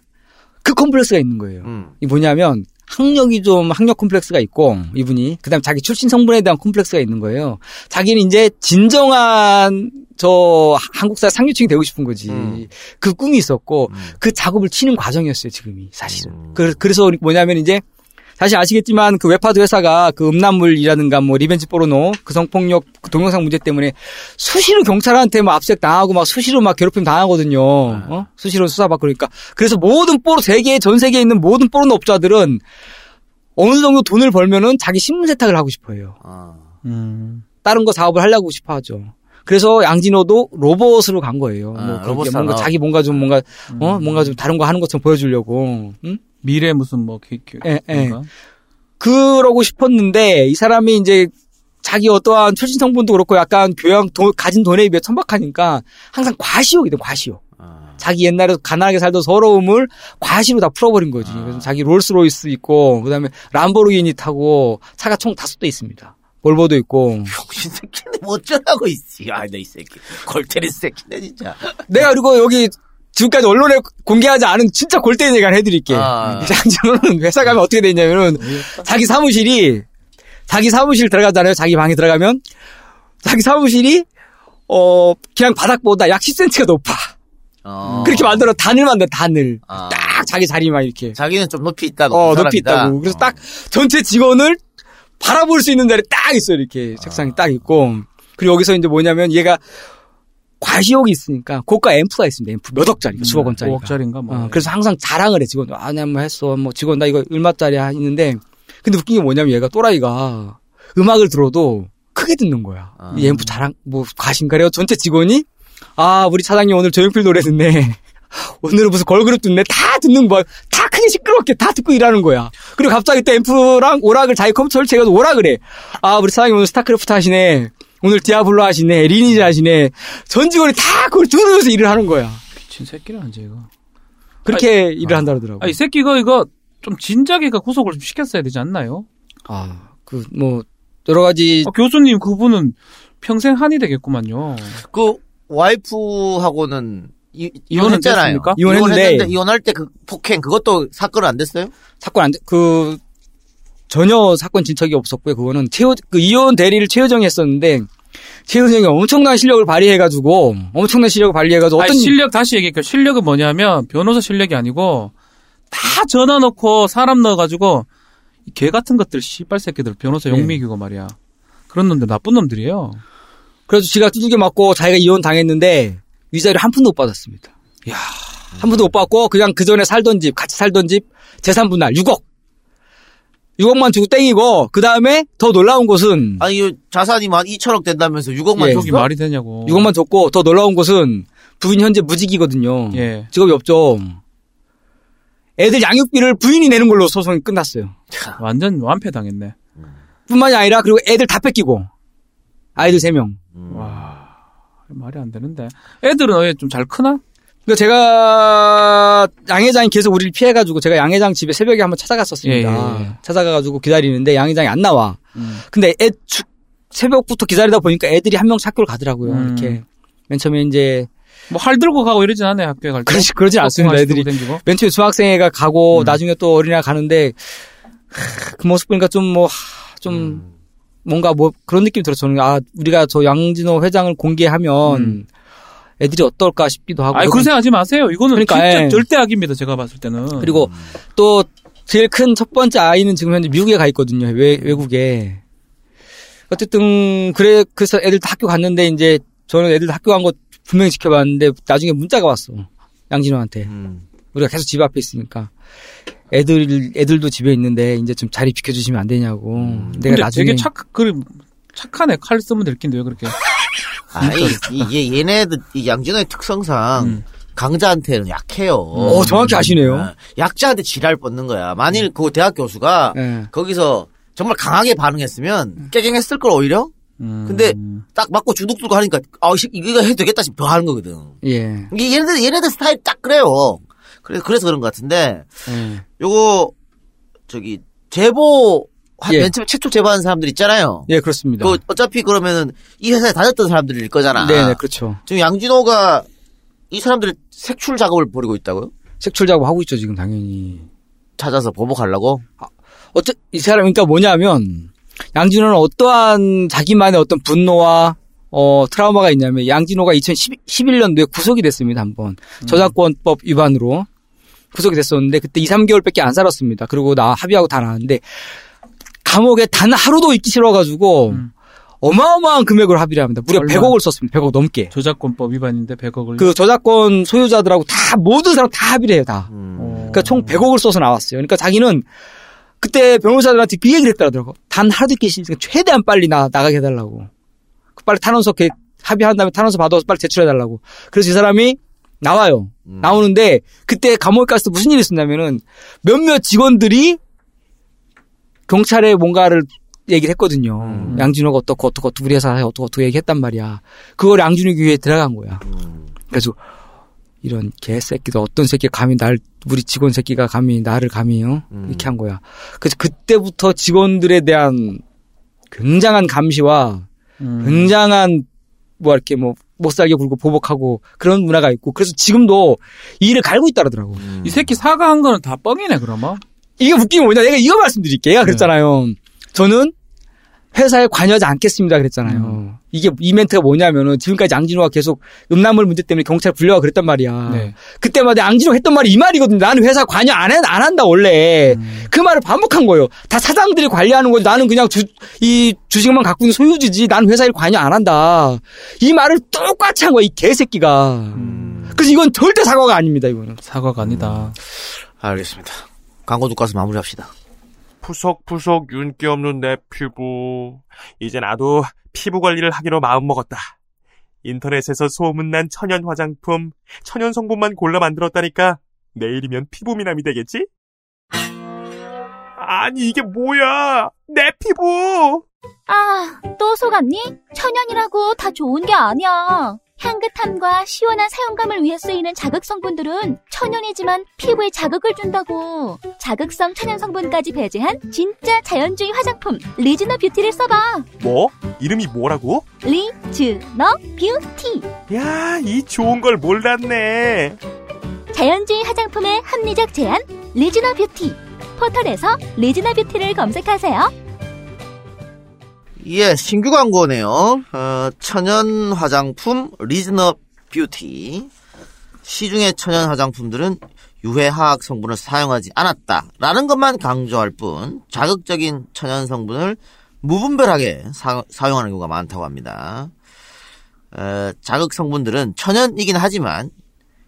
그 컴플렉스가 있는 거예요. 음. 이 뭐냐면 학력이 좀 학력 컴플렉스가 있고 이분이 그다음 에 자기 출신 성분에 대한 컴플렉스가 있는 거예요. 자기는 이제 진정한 저 한국사 상류층이 되고 싶은 거지. 음. 그 꿈이 있었고 그 작업을 치는 과정이었어요. 지금이 사실은. 그, 그래서 뭐냐면 이제 사실 아시겠지만 그 웹하드 회사가 그 음란물이라든가 뭐 리벤지 포르노 그 성폭력 그 동영상 문제 때문에 수시로 경찰한테 막 압색 당하고 막 수시로 막 괴롭힘 당하거든요. 어? 수시로 수사받고 그러니까 그래서 모든 포르 세계 전 세계에 있는 모든 포르노 업자들은 어느 정도 돈을 벌면은 자기 신분 세탁을 하고 싶어해요. 음. 다른 거 사업을 하려고 싶어 하죠. 그래서 양진호도 로봇으로 간 거예요. 뭐 그렇게 로봇 뭔가. 자기 뭔가 좀 뭔가 어 뭔가 좀 다른 거 하는 것처럼 보여주려고. 응? 미래 무슨 뭐 기, 기, 예, 예. 그런가? 그러고 싶었는데 이 사람이 이제 자기 어떠한 출신 성분도 그렇고 약간 교양 돈- 가진 돈에 비해 천박하니까 항상 과시욕이 돼 과시욕. 자기 옛날에 가난하게 살던 서러움을 과시로 다 풀어버린 거지. 그래서 자기 롤스로이스 있고 그다음에 람보르기니 타고 차가 총 다섯 대 있습니다. 볼보도 있고. 병신 새끼네 뭐 어쩌라고 있지. 아, 내 이 새끼. 골테리 새끼네 진짜. 내가 그리고 여기 지금까지 언론에 공개하지 않은 진짜 골대인 얘기를 해드릴게. 아. 양진호는 회사 가면 어떻게 되냐면은 자기 사무실이 자기 사무실 들어가잖아요. 자기 방에 들어가면 자기 사무실이 어 그냥 바닥보다 약 10cm가 높아. 어. 그렇게 만들어 단을 만들어 단을 아. 딱 자기 자리만 이렇게. 자기는 좀 높이 있다. 어 높은 높이 사람이다. 있다고. 그래서 딱 전체 직원을 바라볼 수 있는 자리 딱 있어 요 이렇게 책상이 딱 있고 그리고 여기서 이제 뭐냐면 얘가 과시욕이 있으니까 고가 앰프가 있습니다. 앰프 몇 억짜리, 수억 원짜리. 5억짜리인가 뭐. 어, 그래서 항상 자랑을 해 직원. 아, 내가 뭐 했어. 뭐 직원 나 이거 얼마짜리야 있는데 근데 웃긴 게 뭐냐면 얘가 또라이가 음악을 들어도 크게 듣는 거야. 이 앰프 자랑 뭐 과신가래요. 전체 직원이 아 우리 차장님 오늘 조용필 노래 듣네. 오늘은 무슨 걸그룹 듣네. 다 듣는 거야. 다 크게 시끄럽게 다 듣고 일하는 거야. 그리고 갑자기 또 앰프랑 오락을 자기 컴퓨터 설치해가지고 오락을 해. 아 우리 차장님 오늘 스타크래프트 하시네. 오늘 디아블로 하시네. 리니지 하시네. 전 직원이 다 그걸 들으면서 일을 하는 거야. 미친 새끼라는지 이거. 그렇게 일을 한다 그러더라고. 아, 이 새끼가 이거 좀 진작에 그 구속을 좀 시켰어야 되지 않나요? 아, 그, 뭐, 여러 가지. 아, 교수님 그분은 평생 한이 되겠구만요. 그 와이프하고는 이, 이혼했잖아요. 이혼했는데 이혼했는데 이혼할 때 그 폭행 그것도 사건 안 됐어요? 사건 안 돼, 그, 전혀 사건 진척이 없었고요. 그거는 최호, 그 이혼 대리를 최효정이 했었는데, 최효정이 엄청난 실력을 발휘해가지고, 엄청난 실력을 발휘해가지고, 아니, 어떤. 실력 다시 얘기할게요. 실력은 뭐냐면 변호사 실력이 아니고 다 전화 넣고 사람 넣어가지고 이개 같은 것들 씨발 새끼들 변호사 네. 용미기고 말이야. 그런 놈들 나쁜 놈들이에요. 그래서 지가 두들겨 맞고 자기가 이혼 당했는데, 위자료 한 푼도 못 받았습니다. 야 한 푼도 못 받고, 그냥 그 전에 살던 집, 같이 살던 집, 재산 분할 6억. 6억만 주고 땡이고, 그 다음에 더 놀라운 것은, 아니 이 자산이 만 2천억 된다면서 6억만 예. 줬어? 저기 말이 되냐고. 6억만 줬고, 더 놀라운 것은, 부인 현재 무직이거든요. 예. 직업이 없죠. 애들 양육비를 부인이 내는 걸로 소송이 끝났어요. 완전 완패 당했네. 뿐만이 아니라 그리고 애들 다 뺏기고 아이들 3명. 와 말이 안 되는데. 애들은 왜좀잘 크나? 그러니까 제가 양 회장이 계속 우리를 피해가지고 제가 양 회장 집에 새벽에 한번 찾아갔었습니다. 예, 예, 예. 찾아가가지고 기다리는데 양 회장이 안 나와. 음. 근데 애 주- 새벽부터 기다리다 보니까 애들이 한 명씩 학교를 가더라고요. 음. 이렇게 맨 처음에 이제 뭐활 들고 가고 이러진 않네 학교에 갈 때. 그렇지 그러지 않습니다. 애들이 댕기고. 맨 처음에 중학생애가 음. 가고 나중에 또 어린애가 가는데 하, 그 모습 보니까 좀뭐좀 음. 뭔가 뭐 그런 느낌이 들었어요. 저는 아 우리가 저 양진호 회장을 공개하면 음. 애들이 어떨까 싶기도 하고. 아니 그렇게 하지 마세요. 이거는 그러니까, 진짜 예. 절대 악입니다. 제가 봤을 때는. 그리고 또 제일 큰 첫 번째 아이는 지금 현재 미국에 가 있거든요. 외, 외국에. 어쨌든 그래 그래서 애들 다 학교 갔는데 이제 저는 애들 다 학교 간 거 분명히 지켜봤는데 나중에 문자가 왔어. 양진호한테. 음. 우리가 계속 집 앞에 있으니까. 애들 애들도 집에 있는데 이제 좀 자리 비켜주시면 안 되냐고. 내가 음. 근데 나중에 되게 착, 그, 착하네. 칼 쓰면 될 낀데 왜 그렇게. 아니 이게 얘네들 이 양진호의 특성상 강자한테는 약해요. 오, 정확히 아시네요. 어, 약자한테 지랄 뻗는 거야. 만일 그 대학 교수가 예. 거기서 정말 강하게 반응했으면 깨갱했을 걸 오히려. 근데 딱 맞고 주눅 들고 하니까 아이 이거 해도 되겠다 싶어 더 하는 거거든. 예. 이게 얘네들 얘네들 스타일 딱 그래요. 그래서 그래서 그런 것 같은데 예. 요거 저기 제보 한 예. 맨 처음에 최초 제보한 사람들 있잖아요. 예, 그렇습니다. 그 어차피 그러면은 이 회사에 다녔던 사람들일 거잖아. 네, 네, 그렇죠. 지금 양진호가 이 사람들 색출 작업을 벌이고 있다고요? 색출 작업 하고 있죠, 지금 당연히. 찾아서 보복하려고? 어째 이 사람 그러니까 뭐냐면 양진호는 어떠한 자기만의 어떤 분노와 어 트라우마가 있냐면 양진호가 2011년도에 구속이 됐습니다 한번 저작권법 위반으로 구속이 됐었는데 그때 2, 3개월밖에 안 살았습니다. 그리고 나 합의하고 다 나왔는데 감옥에 단 하루도 있기 싫어가지고 어마어마한 금액을 합의를 합니다. 무려 얼마? 100억을 썼습니다. 100억 넘게. 저작권법 위반인데 100억을. 그 저작권 소유자들하고 다 모든 사람 다 합의를 해요 다. 그러니까 총 100억을 써서 나왔어요. 그러니까 자기는 그때 변호사들한테 그 얘기를 했더라고. 단 하루도 있기 싫으니까 최대한 빨리 나 나가게 해달라고. 그 빨리 탄원서 합의한 다음에 탄원서 받아서 빨리 제출해달라고. 그래서 이 사람이 나와요. 나오는데 그때 감옥에 갔을 때 무슨 일이 있었냐면은 몇몇 직원들이 경찰에 뭔가를 얘기를 했거든요. 양진호가 어떻고 어떻고 어떻고 우리 회사에 어떻고 어떻고 얘기했단 말이야. 그걸 양진호 교회에 들어간 거야. 그래서 이런 개새끼도 어떤 새끼가 감히 날 우리 직원 새끼가 감히 나를 감히 어? 이렇게 한 거야. 그래서 그때부터 직원들에 대한 굉장한 감시와 굉장한 뭐 이렇게 뭐 못살게 굴고 보복하고 그런 문화가 있고 그래서 지금도 이 일을 갈고 있다라더라고. 이 새끼 사과한 거는 다 뻥이네 그러면. 이게 웃긴 게 뭐냐? 내가 이거 말씀드릴게. 얘가 그랬잖아요. 저는 회사에 관여하지 않겠습니다. 그랬잖아요. 이게 이 멘트가 뭐냐면은 지금까지 양진호가 계속 음란물 문제 때문에 경찰 불려가 그랬단 말이야. 네. 그때마다 양진호가 했던 말이 이 말이거든요. 나는 회사 관여 안, 해, 안 한다 원래. 그 말을 반복한 거예요. 다 사장들이 관리하는 거지. 나는 그냥 주, 이 주식만 갖고 있는 소유주지. 나는 회사 일 관여 안 한다. 이 말을 똑같이 한 거야. 이 개새끼가. 그래서 이건 절대 사과가 아닙니다. 이거는. 사과가 아니다. 알겠습니다. 광고 듣고 와서 마무리합시다. 푸석푸석 윤기 없는 내 피부. 이제 나도 피부 관리를 하기로 마음먹었다. 인터넷에서 소문난 천연 화장품, 천연 성분만 골라 만들었다니까 내일이면 피부 미남이 되겠지? 아니 이게 뭐야? 내 피부! 아, 또 속았니? 천연이라고 다 좋은 게 아니야. 향긋함과 시원한 사용감을 위해 쓰이는 자극 성분들은 천연이지만 피부에 자극을 준다고. 자극성 천연 성분까지 배제한 진짜 자연주의 화장품 리즈너 뷰티를 써봐. 뭐? 이름이 뭐라고? 리즈너 뷰티. 야, 이 좋은 걸 몰랐네. 자연주의 화장품의 합리적 제안 리즈너 뷰티. 포털에서 리즈너 뷰티를 검색하세요. 예, 신규 광고네요. 어, 천연 화장품 리즈너 뷰티. 시중의 천연 화장품들은 유해 화학 성분을 사용하지 않았다라는 것만 강조할 뿐 자극적인 천연 성분을 무분별하게 사, 용하는 경우가 많다고 합니다. 어, 자극 성분들은 천연이긴 하지만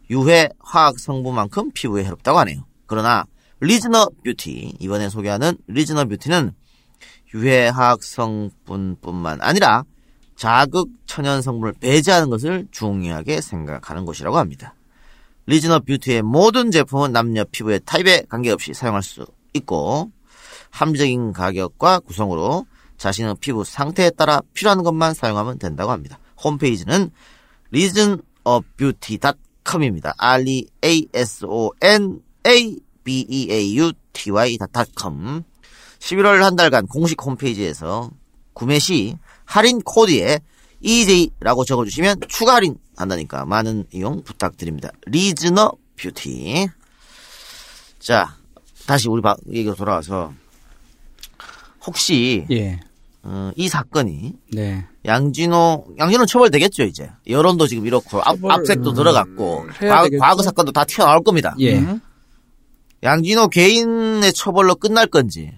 유해 화학 성분만큼 피부에 해롭다고 하네요. 그러나 리즈너 뷰티 이번에 소개하는 리즈너 뷰티는 유해 화학 성분뿐만 아니라 자극 천연 성분을 배제하는 것을 중요하게 생각하는 곳이라고 합니다. 리즈너 뷰티의 모든 제품은 남녀 피부의 타입에 관계없이 사용할 수 있고 합리적인 가격과 구성으로 자신의 피부 상태에 따라 필요한 것만 사용하면 된다고 합니다. 홈페이지는 reasonofbeauty.com입니다. r-e-a-s-o-n-a-b-e-a-u-t-y.com 11월 한 달간 공식 홈페이지에서 구매 시 할인 코드에 EJ라고 적어주시면 추가 할인 한다니까 많은 이용 부탁드립니다. 리즈너 뷰티. 자, 다시 우리 얘기로 돌아와서 혹시 예. 어, 이 사건이 네. 양진호 양진호 처벌되겠죠 이제 여론도 지금 이렇고 앞, 처벌, 압 색도 음, 들어갔고 해야 과거, 사건도 다 튀어나올 겁니다. 예. 양진호 개인의 처벌로 끝날 건지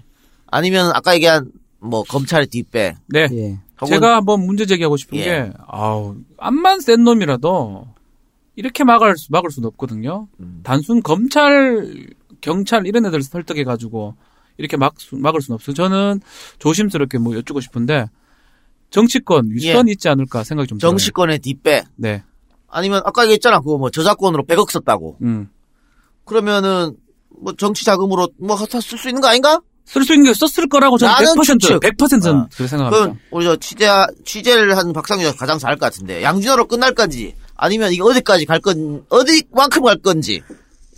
아니면 아까 얘기한 뭐 검찰의 뒷배 네. 혹은- 제가 한번 문제 제기하고 싶은 예. 게, 아우, 암만 센 놈이라도, 이렇게 막을, 수- 막을 수는 없거든요. 음. 단순 검찰, 경찰 이런 애들 설득해 가지고, 이렇게 막, 수- 막을 수는 없어요. 저는 조심스럽게 뭐 여쭈고 싶은데, 정치권 위선 예. 있지 않을까 생각이 좀 들어요. 정치권의 뒷배 네. 아니면 아까 얘기했잖아 그거 뭐 저작권으로 100억 썼다고 음. 그러면은 뭐 정치 자금으로 뭐 쓸 수 있는 거 아닌가? 쓸 수 있는 게 썼을 거라고 저는 나는 100% 추측. 100%는 그렇게 생각합니다. 그럼 우리 저 취재 취재를 한 박상규가 가장 잘알것 같은데 양진호로 끝날 건지 아니면 이게 어디까지 갈 건 어디만큼 갈 건지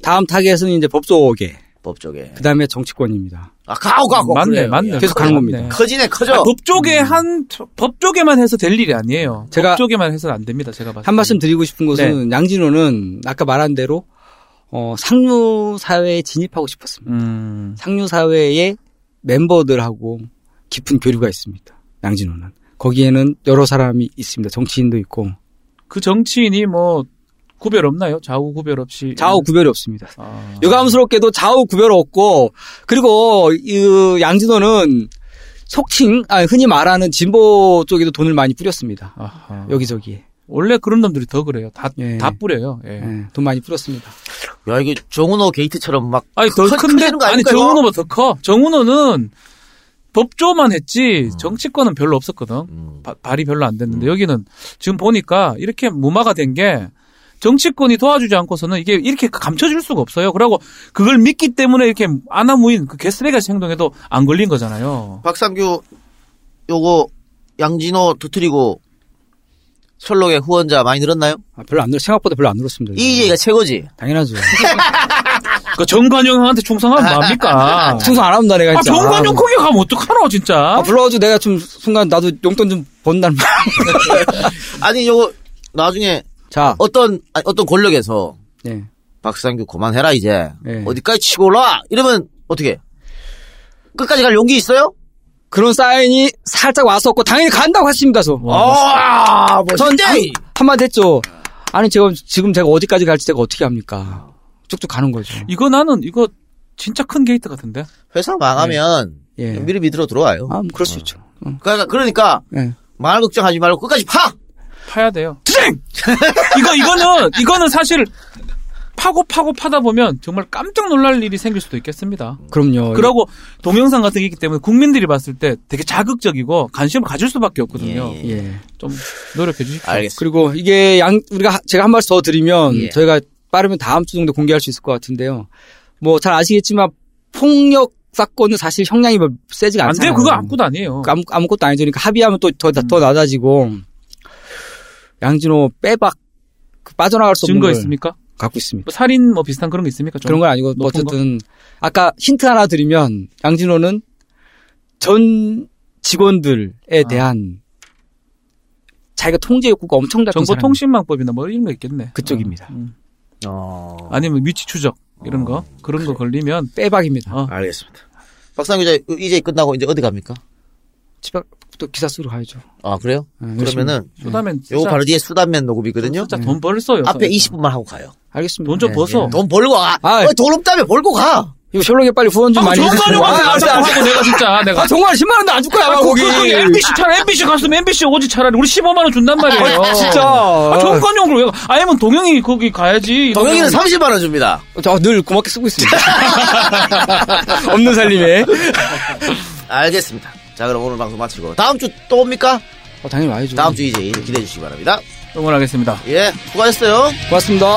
다음 타겟은 이제 법조계. 법 쪽에. 그 다음에 정치권입니다. 아, 가요, 가요. 맞네, 그래요. 맞네. 계속 가는 겁니다. 커지네, 커져. 아, 법 쪽에 한, 법 쪽에만 해서 될 일이 아니에요. 제가 법 쪽에만 해서는 안 됩니다. 제가 봤을 한 말씀 드리고 싶은 것은 네. 양진호는 아까 말한 대로 어, 상류 사회에 진입하고 싶었습니다. 음. 상류 사회의 멤버들하고 깊은 교류가 있습니다. 양진호는 거기에는 여러 사람이 있습니다. 정치인도 있고 그 정치인이 뭐, 구별 없나요? 좌우 구별 없이. 좌우 구별이 없습니다. 아. 유감스럽게도 좌우 구별 없고 그리고 이 양진호는 속칭 아 흔히 말하는 진보 쪽에도 돈을 많이 뿌렸습니다. 아하. 여기저기에 원래 그런 놈들이 더 그래요. 다, 예. 다 뿌려요. 예. 예, 돈 많이 뿌렸습니다. 야, 이게 정은호 게이트처럼 막. 아니, 더 커- 큰데? 아니? 정은호보다 더 커. 정은호는 법조만 했지, 음. 정치권은 별로 없었거든. 바- 발이 별로 안 됐는데, 여기는 지금 보니까 이렇게 무마가 된 게, 정치권이 도와주지 않고서는 이게 이렇게 감춰질 수가 없어요. 그리고 그걸 믿기 때문에 이렇게 아나무인 그 개쓰레기같이 행동해도 안 걸린 거잖아요. 박상규, 요거, 양진호 터트리고, 철록의 후원자 많이 늘었나요? 아, 별로 안 늘, 생각보다 별로 안 늘었습니다. 이 얘기가 최고지. 당연하죠. 그 정관용 형한테 충성하면 뭡니까? 충성 안 합니다, 내가 아, 진짜. 정관용 거기 가면 어떡하노, 진짜? 아, 불러가지고 내가 좀 순간 나도 용돈 좀 번다는 말. 아니, 요거, 나중에, 자, 어떤, 아니, 어떤 권력에서, 네. 박상규 그만해라, 이제. 네. 어디까지 치고 올라? 이러면, 어떻게? 끝까지 갈 용기 있어요? 그런 사인이 살짝 왔었고 당연히 간다고 했습니다. 저. 아, 전? 한, 한마디 했죠. 아니 제가 지금 제가 어디까지 갈지 제가 어떻게 압니까? 쭉쭉 가는 거죠. 이거 나는, 이거 진짜 큰 게이트 같은데? 회사 망하면, 예. 우리 밑으로 들어와요. 아, 뭐 그럴 수 있죠. 그러니까, 그러니까, 예. 말 걱정하지 말고 끝까지 파! 파야 돼요. 투쟁! 이거, 이거는, 이거는 사실, 파고 파고 파다 보면 정말 깜짝 놀랄 일이 생길 수도 있겠습니다. 그럼요. 그러고 동영상 같은 게 있기 때문에 국민들이 봤을 때 되게 자극적이고 관심을 가질 수밖에 없거든요. 예. 좀 노력해 주십시오. 알겠습니다. 그리고 이게 양 우리가 하- 제가 한 말씀 더 드리면 예. 저희가 빠르면 다음 주 정도 공개할 수 있을 것 같은데요. 뭐 잘 아시겠지만 폭력 사건은 사실 형량이 뭐 세지가 안 않잖아요. 돼요. 그거 아무것도 아니에요. 그 아무, 아무것도 아니죠. 그러니까 합의하면 또더더 낮아지고 양진호 빼박 그 빠져나갈 수 없는 증거 걸 있습니까? 갖고 있습니다. 뭐 살인 뭐 비슷한 그런 게 있습니까? 좀 그런 건 아니고 뭐 높은 거? 어쨌든 아까 힌트 하나 드리면 양진호는 전 직원들에 아. 대한 자기가 통제 욕구가 엄청 작은 정보통신망법이나 뭐 이런 거 있겠네. 그쪽입니다. 어, 음. 어. 아니면 위치 추적 이런 거 그런 거 걸리면 빼박입니다. 어. 알겠습니다. 박상규 기자, 이제 끝나고 이제 어디 갑니까? 집에 또 기사 쓰러 가야죠. 아, 그래요? 네, 그러면은, 수다면 요거 진짜, 바로 뒤에 수단면 녹음이거든요? 진짜 돈 벌 써요. 앞에 20분만 하고 가요. 알겠습니다. 돈좀 네, 벌어. 네. 돈 벌고 가. 아. 어, 돈 없다면 벌고 가. 이거 셜록에 빨리 후원 좀 아, 많이 해주세요. 한테 아, 가자고 하고 내가 진짜 내가 아, 정말 10만 원도 안 줄 거야, 아, 거기. 그 MBC 차라리 MBC 갔으면 MBC 오지 차라리 우리 15만 원 준단 말이에요. 아, 진짜. 아, 정관용으로 왜? 가? 아니면 동영이 거기 가야지. 동영이는 이러면 30만 원 줍니다. 저늘 고맙게 쓰고 있습니다. 없는 살림에. 알겠습니다. 자, 그럼 오늘 방송 마치고. 다음 주 또 옵니까? 어, 당연히 와야죠. 다음 주 이제 기대해 주시기 바랍니다. 응원하겠습니다. 예, 수고하셨어요. 고맙습니다.